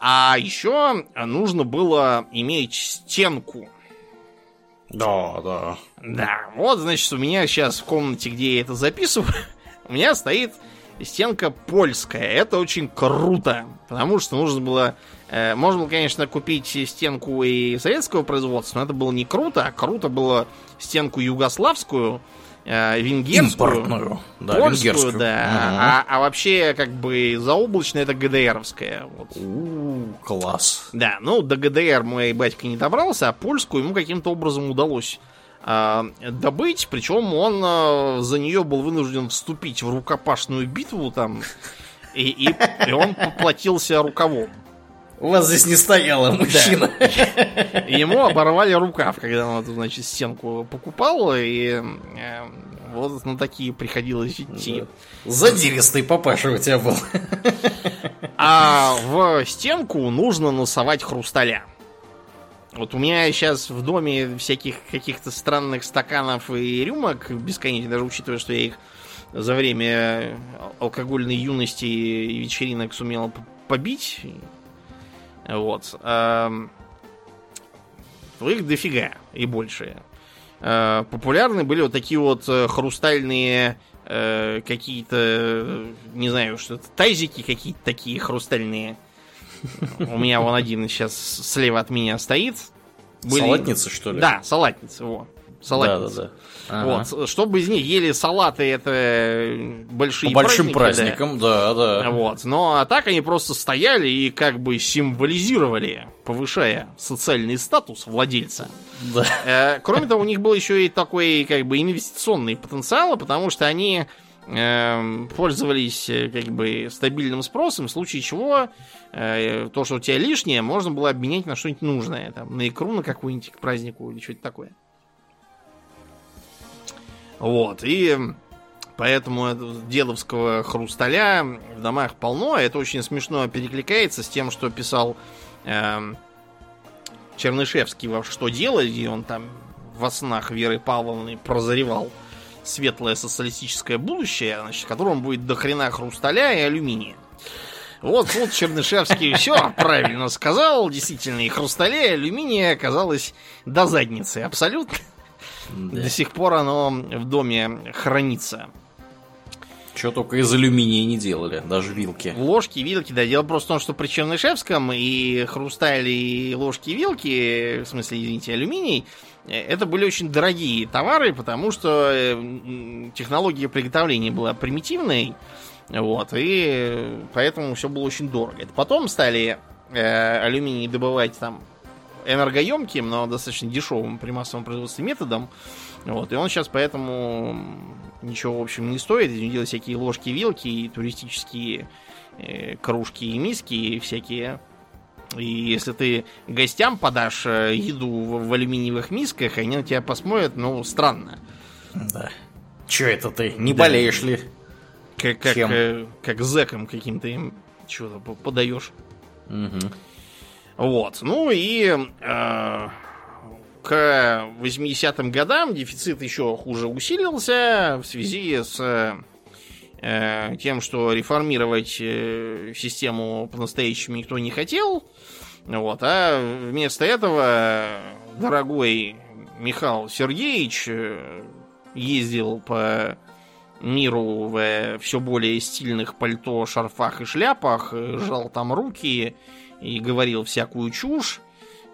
А еще нужно было иметь стенку да, да. Да, вот, значит, у меня сейчас в комнате, где я это записываю, *laughs* у меня стоит стенка польская. Это очень круто, потому что нужно было... Э, можно было, конечно, купить стенку и советского производства, но это было не круто, а круто было стенку югославскую, венгерскую, Импортную, да, польскую, венгерскую. да. Угу. А, а вообще, как бы, заоблачная это ГДРовская. Вот. У-у-у, класс. Да, ну, до ГДР мой батька не добрался, а польскую ему каким-то образом удалось э, добыть. Причем он э, за нее был вынужден вступить в рукопашную битву там. И, и, и он поплатился рукавом. У вас здесь не стояло мужчина. Да. Ему оборвали рукав, когда он, значит, стенку покупал, и э, вот на такие приходилось идти. Да. Задиристый папаша у тебя был. А в стенку нужно носовать хрусталя. Вот у меня сейчас в доме всяких каких-то странных стаканов и рюмок бесконечно, даже учитывая, что я их за время алкогольной юности и вечеринок сумел побить, вот. Их дофига и больше. Э, популярны были вот такие вот э, хрустальные э, какие-то, не знаю, что это, тазики какие-то такие хрустальные. *laughs* У меня вон один сейчас слева от меня стоит. Были... Салатницы, что ли? Да, салатницы, вот салатницы. Да, да, да. Ага. Вот, чтобы из них ели салаты, это большие По большим праздникам, да. да, да. Вот, но а так они просто стояли и как бы символизировали, повышая социальный статус владельца. Да. Э, кроме того, у них был еще и такой как бы инвестиционный потенциал, потому что они э, пользовались э, как бы стабильным спросом, в случае чего э, то, что у тебя лишнее, можно было обменять на что-нибудь нужное, там, на икру на какую-нибудь к празднику или что-то такое. Вот, и Поэтому дедовского хрусталя в домах полно. Это очень смешно перекликается с тем, что писал э, Чернышевский во «Что делать?», и он там во снах Веры Павловны прозревал светлое социалистическое будущее, значит, в котором будет дохрена хрусталя и алюминия. Вот тут Чернышевский все правильно сказал. Действительно, и хрусталя, и алюминия оказалось до задницы. Абсолютно. Да. До сих пор оно в доме хранится. Что только из алюминия не делали, даже вилки. Ложки, вилки, да. Дело просто в том, что при Чернышевском и хрусталь, и ложки, и вилки, в смысле, извините, алюминий, э, это были очень дорогие товары, потому что э, технология приготовления была примитивной, вот, и поэтому все было очень дорого. Это потом стали э, алюминий добывать там энергоемким, но достаточно дешевым при массовом производстве методом. Вот, и он сейчас поэтому ничего, в общем, не стоит. Из делать всякие ложки, вилки и туристические э, кружки и миски и всякие. И если ты гостям подашь э, еду в, в алюминиевых мисках, они на тебя посмотрят, ну, странно. Да. Че это ты? Не да. болеешь ли? Как, как, Чем? Э, как зэком каким-то им что-то подаешь. Угу. Вот. Ну и э, к 80-м годам дефицит еще хуже усилился в связи с э, тем, что реформировать э, систему по-настоящему никто не хотел. Вот, а вместо этого дорогой Михаил Сергеевич ездил по миру в все более стильных пальто, шарфах и шляпах, жал там руки и говорил всякую чушь.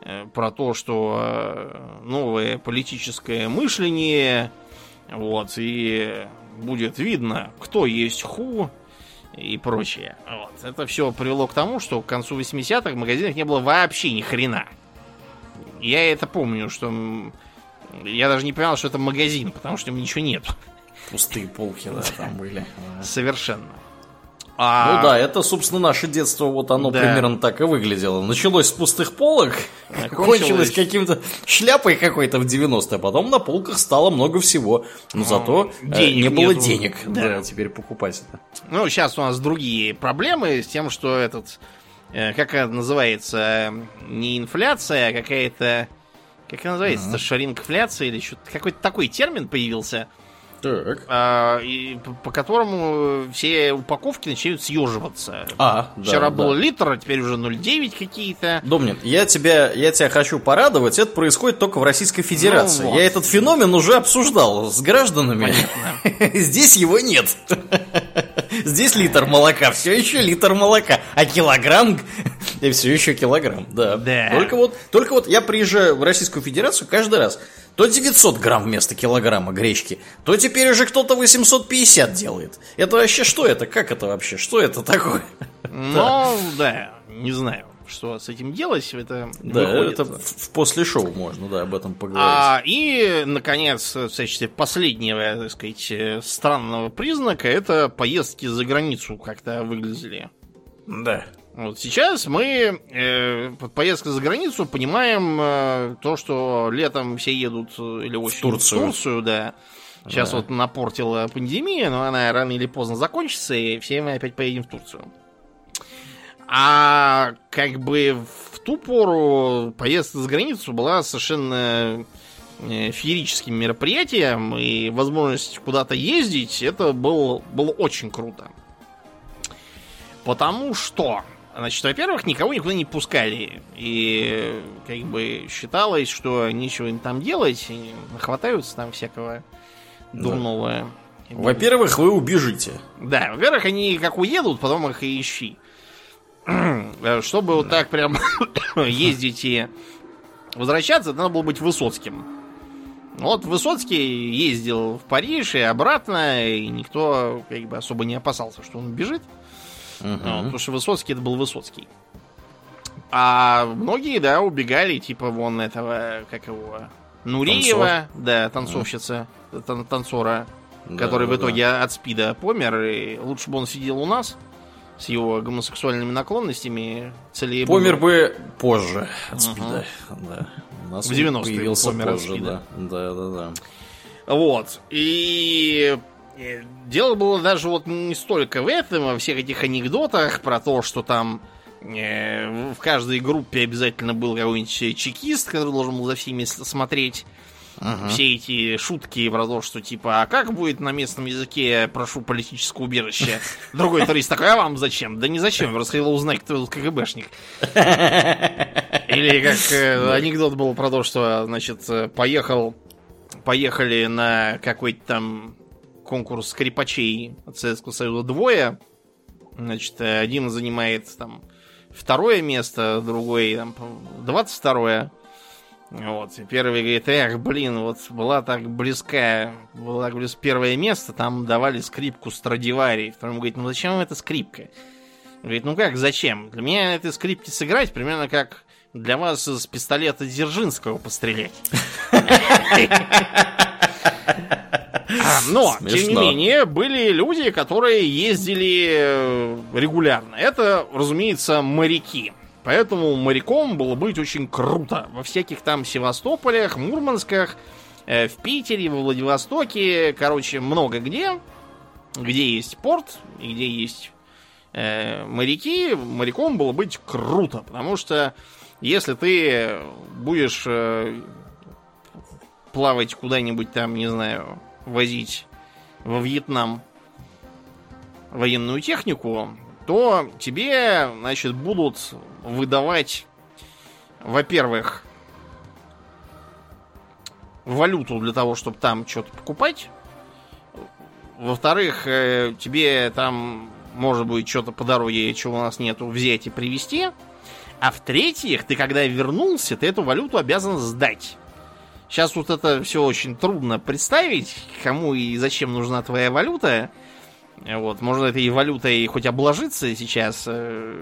Э, про то, что э, новое политическое мышление, вот, и будет видно, кто есть ху и прочее. Вот. Это все привело к тому, что к концу 80-х в магазинах не было вообще ни хрена. Я это помню, что я даже не понимал, что это магазин, потому что ничего нет. Пустые полки, да, там были. Совершенно. А... Ну да, это, собственно, наше детство, вот оно да. примерно так и выглядело. Началось с пустых полок, кончилось, кончилось каким-то шляпой какой-то в 90-е, а потом на полках стало много всего. Но зато э, денег не было нету. денег да. Да, теперь покупать это. Ну, сейчас у нас другие проблемы с тем, что этот, э, как это называется, не инфляция, а какая-то, как это называется, uh-huh. шарингфляция или что-то, какой-то такой термин появился – так. А, и, по которому все упаковки начинают съеживаться. А, да, Вчера да. был литр, а теперь уже 0,9 какие-то. Домнин, я тебя, я тебя хочу порадовать, это происходит только в Российской Федерации. Ну, вот. Я этот феномен уже обсуждал с гражданами. *laughs* Здесь его нет. Здесь литр молока, все еще литр молока, а килограмм и все еще килограмм, да. да. Только вот, только вот я приезжаю в Российскую Федерацию каждый раз. То 900 грамм вместо килограмма гречки, то теперь уже кто-то 850 делает. Это вообще что это? Как это вообще? Что это такое? Ну, да, не знаю что с этим делать, это Да, выходит. это в, после шоу можно, да, об этом поговорить. А, и, наконец, в качестве последнего, так сказать, странного признака, это поездки за границу как-то выглядели. Да. Вот сейчас мы э, под поездкой за границу понимаем э, то, что летом все едут э, или очень в Турцию, в Турцию да. Сейчас да. вот напортила пандемия, но она рано или поздно закончится, и все мы опять поедем в Турцию. А как бы в ту пору поездка за границу была совершенно э, феерическим мероприятием, и возможность куда-то ездить, это был, было очень круто. Потому что Значит, во-первых, никого никуда не пускали. И как бы считалось, что нечего им там делать. И нахватаются там всякого дурного. Да. Во-первых, вы убежите. Да, во-первых, они как уедут, потом их и ищи. Чтобы вот так прям *coughs* ездить и возвращаться, надо было быть Высоцким. Вот Высоцкий ездил в Париж и обратно, и никто как бы особо не опасался, что он бежит. Угу. потому что Высоцкий это был Высоцкий. А многие, да, убегали, типа вон этого, как его, Нуриева, Танцор. да, танцовщица, тан танцора, да, который да, в итоге да. от спида помер, и лучше бы он сидел у нас с его гомосексуальными наклонностями. Целее помер бы позже от спида, угу. да. У нас в 90-е появился помер позже, от спида. Да, да, да. да. Вот. И Э, Дело было даже вот не столько в этом, а во всех этих анекдотах про то, что там э, в каждой группе обязательно был какой-нибудь чекист, который должен был за всеми смотреть. Ага. Все эти шутки про то, что типа, а как будет на местном языке прошу политическое убежище? *laughs* Другой турист такой, а вам зачем? Да не зачем, расходил узнать, кто тут КГБшник. *laughs* Или как э, анекдот был про то, что, значит, э, поехал, поехали на какой-то там конкурс скрипачей от Советского Союза двое. Значит, э, один занимает там второе место, другой там 22 вот, и первый говорит, эх, блин, вот была так близкая, была так близ первое место, там давали скрипку Страдивари. Второй говорит, ну зачем вам эта скрипка? Говорит, ну как, зачем? Для меня на этой скрипке сыграть примерно как для вас из пистолета Дзержинского пострелять. А, Но, тем не Смешно. менее, были люди, которые ездили э, регулярно. Это, разумеется, моряки. Поэтому моряком было быть очень круто. Во всяких там Севастополях, Мурмансках, э, в Питере, во Владивостоке, короче, много где, где есть порт и где есть э, моряки, моряком было быть круто. Потому что если ты будешь э, плавать куда-нибудь там, не знаю, возить во Вьетнам военную технику, то тебе, значит, будут выдавать, во-первых, валюту для того, чтобы там что-то покупать. Во-вторых, э, тебе там, может быть, что-то по дороге, чего у нас нету, взять и привезти. А в-третьих, ты когда вернулся, ты эту валюту обязан сдать. Сейчас вот это все очень трудно представить, кому и зачем нужна твоя валюта. Вот, можно этой валютой хоть обложиться сейчас, э,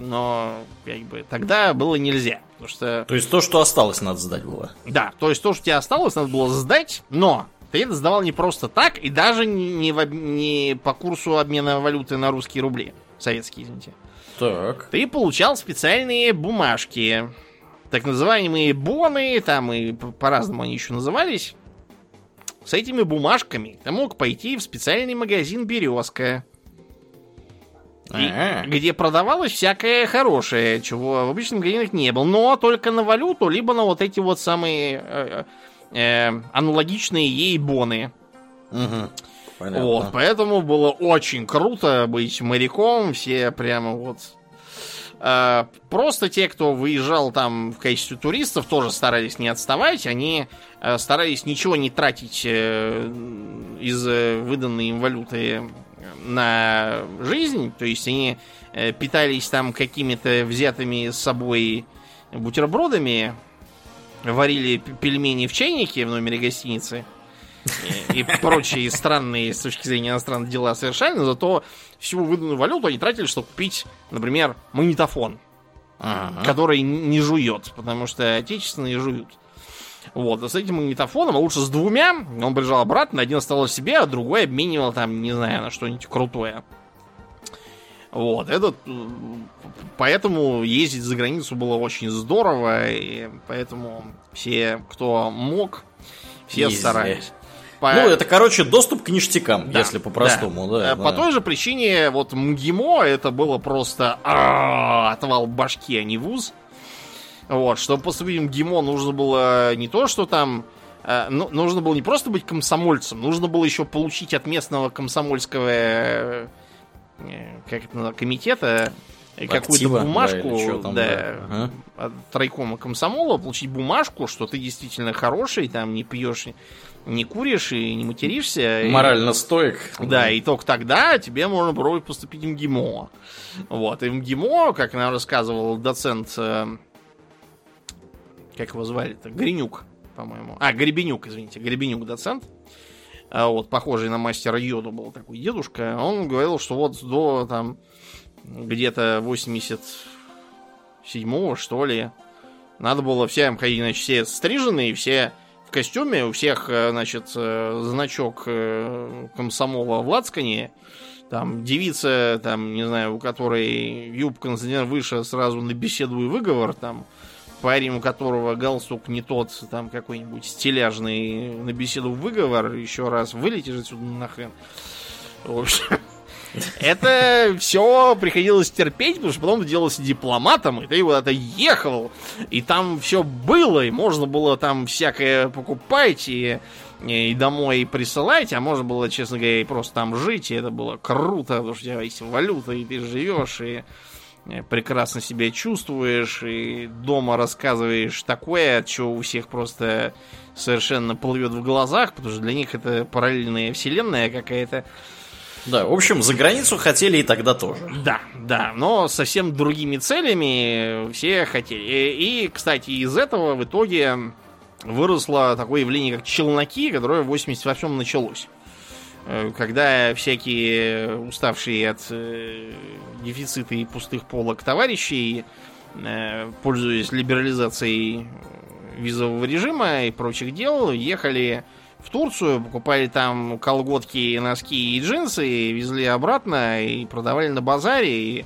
но как бы тогда было нельзя. Потому что, То есть то, что осталось, надо сдать было. да, то есть то, что тебе осталось, надо было сдать, но ты это сдавал не просто так, и даже не, в не по курсу обмена валюты на русские рубли. Советские, извините. Так. Ты получал специальные бумажки. Так называемые боны, там и по-разному они еще назывались. С этими бумажками ты мог пойти в специальный магазин Березка, и- где продавалось всякое хорошее, чего в обычных магазинах не было. Но только на валюту, либо на вот эти вот самые э, э, аналогичные ей боны. Мгм. Понятно. Вот, поэтому было очень круто быть моряком, все прямо вот... Э, Просто те, кто выезжал там в качестве туристов, тоже старались не отставать. Они э, старались ничего не тратить э, из выданной им валюты на жизнь. То есть они питались там какими-то взятыми с собой бутербродами, варили пельмени в чайнике в номере гостиницы и, и прочие странные с точки зрения иностранных дела совершали, но зато всю выданную валюту они тратили, чтобы купить, например, магнитофон, Ага. который не жует, потому что отечественные жуют. Вот, а с этим магнитофоном, а лучше с двумя, он приезжал обратно, один оставил себе, а другой обменивал там, не знаю, на что-нибудь крутое. Вот, этот, э, поэтому ездить за границу было очень здорово, и поэтому все, кто мог, все Ездили. старались. По- Ну, это, короче, доступ к ништякам, Да, если по-простому, да. Э, По да. той же причине, вот МГИМО это было просто а, отвал башки, а не вуз. Вот, чтобы поступить в МГИМО, нужно было не то, что там... э, ну, нужно было не просто быть комсомольцем, нужно было еще получить от местного комсомольского э, как это комитета какую-то да, бумажку чё там, да, да. Ага. от райкома комсомола, получить бумажку, что ты действительно хороший, там не пьешь, не куришь и не материшься. и- Морально стоек. да, и только тогда тебе можно пробовать поступить в МГИМО. Вот, и в МГИМО, как нам рассказывал доцент, э, как его звали-то, Гринюк, по-моему. А, Гребенюк, извините, Гребенюк доцент. А вот, похожий на мастера Йоду был такой дедушка. Он говорил, что вот до там где-то 87-го, что ли, надо было всем ходить, значит, все стриженные, все костюме, у всех, э, значит, э, значок э, комсомола в лацкане, там девица, там, не знаю, у которой юбка на сантиметр выше, сразу на беседу и выговор, там, парень, у которого галстук не тот, там какой-нибудь стиляжный, на беседу выговор, еще раз вылетишь отсюда нахрен. В общем, это все приходилось терпеть, потому что потом ты делался дипломатом, и ты куда-то ехал, и там все было, и можно было там всякое покупать, и, и домой присылать, а можно было, честно говоря, и просто там жить, и это было круто, потому что у тебя есть валюта, и ты живешь, и э, прекрасно себя чувствуешь, и дома рассказываешь такое, от чего у всех просто совершенно плывет в глазах, потому что для них это параллельная вселенная какая-то. Да, в общем, за границу хотели и тогда тоже. Да, да, но совсем другими целями все хотели. И, кстати, из этого в итоге выросло такое явление, как челноки, которое в 88-м началось. Э, Когда всякие уставшие от э, дефицита и пустых полок товарищей, э, пользуясь либерализацией визового режима и прочих дел, ехали в Турцию, покупали там колготки, носки и джинсы, и везли обратно и продавали на базаре. И,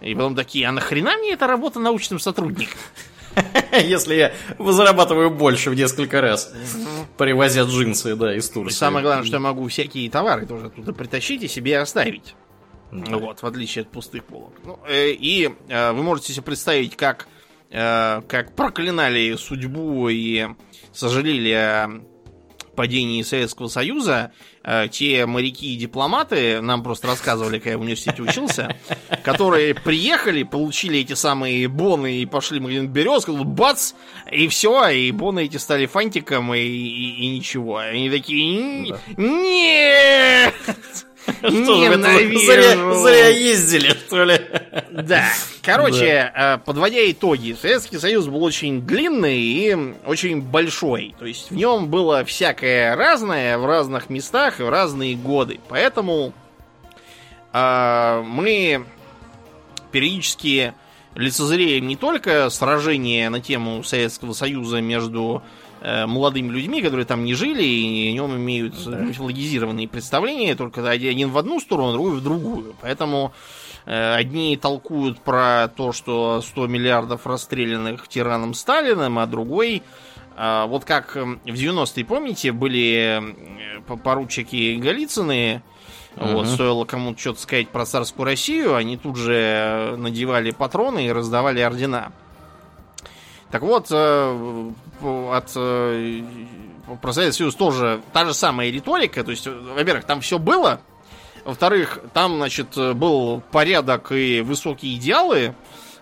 и потом такие, а нахрена мне эта работа научным сотрудником? *laughs* Если я зарабатываю больше в несколько раз, привозя джинсы, да, из И Турции. самое главное, что я могу всякие товары тоже оттуда притащить и себе оставить. Да. Вот, в отличие от пустых полок. Ну, э, и э, вы можете себе представить, как, э, как проклинали судьбу и сожалели о падении Советского Союза э, те моряки и дипломаты, нам просто рассказывали, когда я в университете учился, *laughs* которые приехали, получили эти самые боны и пошли в магазин Березка, бац, и все, и боны эти стали фантиком, и, и- и ничего. Они такие, «Н- Да. нет! Что Ненавижу. зря, зря ездили, что ли? Да. Короче, э, подводя итоги, Советский Союз был очень длинный и очень большой. То есть в нем было всякое разное в разных местах и в разные годы. Поэтому э, мы периодически лицезреем не только сражения на тему Советского Союза между э, молодыми людьми, которые там не жили и о нем имеют мифологизированные представления, только один в одну сторону, другой в другую. Поэтому э, одни толкуют про то, что 100 миллиардов расстрелянных тираном Сталиным, а другой э, вот как э, в 90-е, помните, были э, по- поручики Голицыны, вот, Мгм. стоило кому-то что-то сказать про царскую Россию, они тут же э, надевали патроны и раздавали ордена. Так вот, э, от э, про Советский Союз тоже та же самая риторика. То есть, во-первых, там все было. Во-вторых, там, значит, был порядок и высокие идеалы.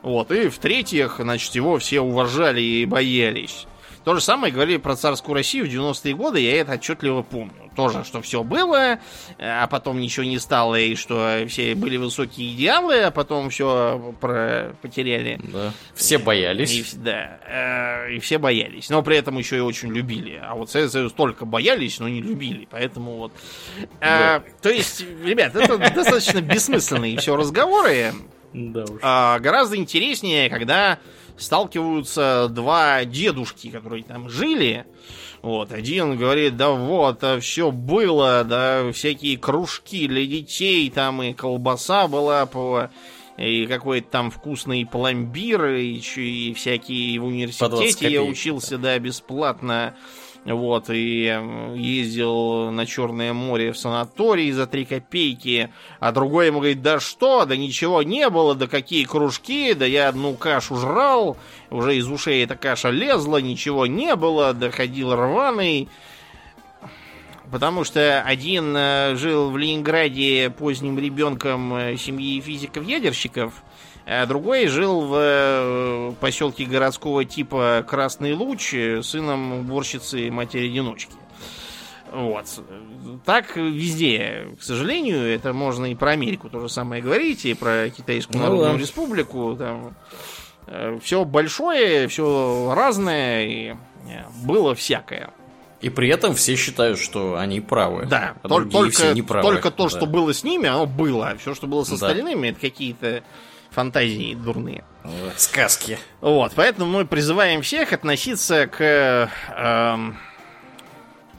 Вот. И в-третьих, значит, его все уважали и боялись. То же самое говорили про царскую Россию в 90-е годы, я это отчетливо помню. Тоже, что все было, а потом ничего не стало, и что все были высокие идеалы, а потом все про... потеряли. Да. Все И, боялись. вс- да, э, и все боялись. Но при этом еще и очень любили. А вот Советский Союз только боялись, но не любили. Поэтому вот. Э, То есть, ребят, это достаточно бессмысленные все разговоры. Да уж. А гораздо интереснее, когда сталкиваются два дедушки, которые там жили. Вот, один говорит, да вот, все было, да, всякие кружки для детей, там и колбаса была по и какой-то там вкусный пломбир, и, и всякие в 20 университете я учился, да, бесплатно. Вот, и ездил на Черное море в санаторий за 3 копейки. А другой ему говорит, да что, да ничего не было, да какие кружки, да я одну кашу жрал, уже из ушей эта каша лезла, ничего не было, да ходил рваный. Потому что один э, жил в Ленинграде поздним ребенком э, семьи физиков-ядерщиков, а другой жил в э, поселке городского типа Красный Луч, э, сыном уборщицы матери-одиночки. Вот. Так везде, к сожалению, это можно и про Америку то же самое говорить, и про Китайскую Ну Народную да. Республику. Там, все большое, все разное, и э, было всякое. И при этом все считают, что они правы. Да, а тол- другие все только, неправы. только то, Да. что было с ними, оно было. А все, что было Да. остальными, это какие-то фантазии дурные. Сказки. Вот, поэтому мы призываем всех относиться к эм,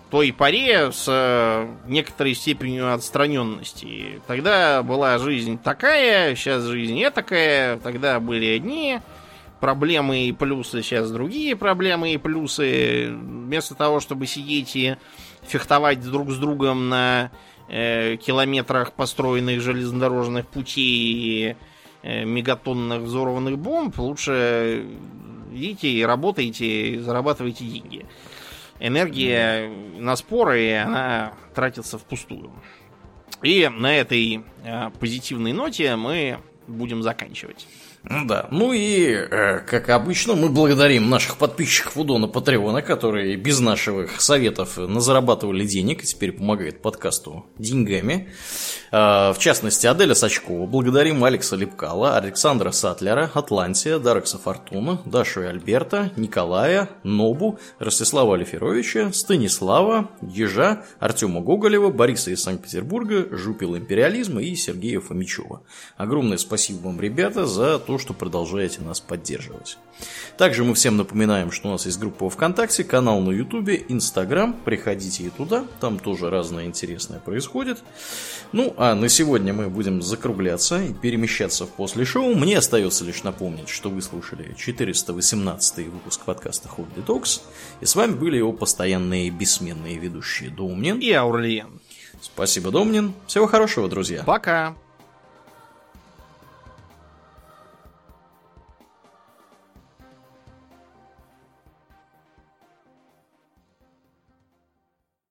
той поре с э, некоторой степенью отстраненности. Тогда была жизнь такая, сейчас жизнь не такая, тогда были одни проблемы и плюсы, сейчас другие проблемы и плюсы. Вместо того, чтобы сидеть и фехтовать друг с другом на э, километрах построенных железнодорожных путей и э, мегатонных взорванных бомб, лучше идите и работайте, и зарабатывайте деньги. Энергия на споры, она тратится впустую. И на этой э, позитивной ноте мы будем заканчивать. Ну да. Ну и, э, как обычно, мы благодарим наших подписчиков у Дона Патреона, которые без наших советов назарабатывали денег и теперь помогают подкасту деньгами. Э, в частности, Аделя Сачкова. Благодарим Алекса Лепкала, Александра Сатлера, Атлантия, Дарекса Фортуна, Дашу и Альберта, Николая, Нобу, Ростислава Алиферовича, Станислава, Ежа, Артема Гоголева, Бориса из Санкт-Петербурга, Жупила Империализма и Сергея Фомичева. Огромное спасибо вам, ребята, за то, что продолжаете нас поддерживать. Также мы всем напоминаем, что у нас есть группа ВКонтакте, канал на Ютубе, Инстаграм. Приходите и туда, там тоже разное интересное происходит. Ну, а на сегодня мы будем закругляться и перемещаться в после шоу. Мне остается лишь напомнить, что вы слушали 418 выпуск подкаста Hobby Talks. И с вами были его постоянные бессменные ведущие Домнин и Аурлиен. Спасибо, Домнин. Всего хорошего, друзья. Пока.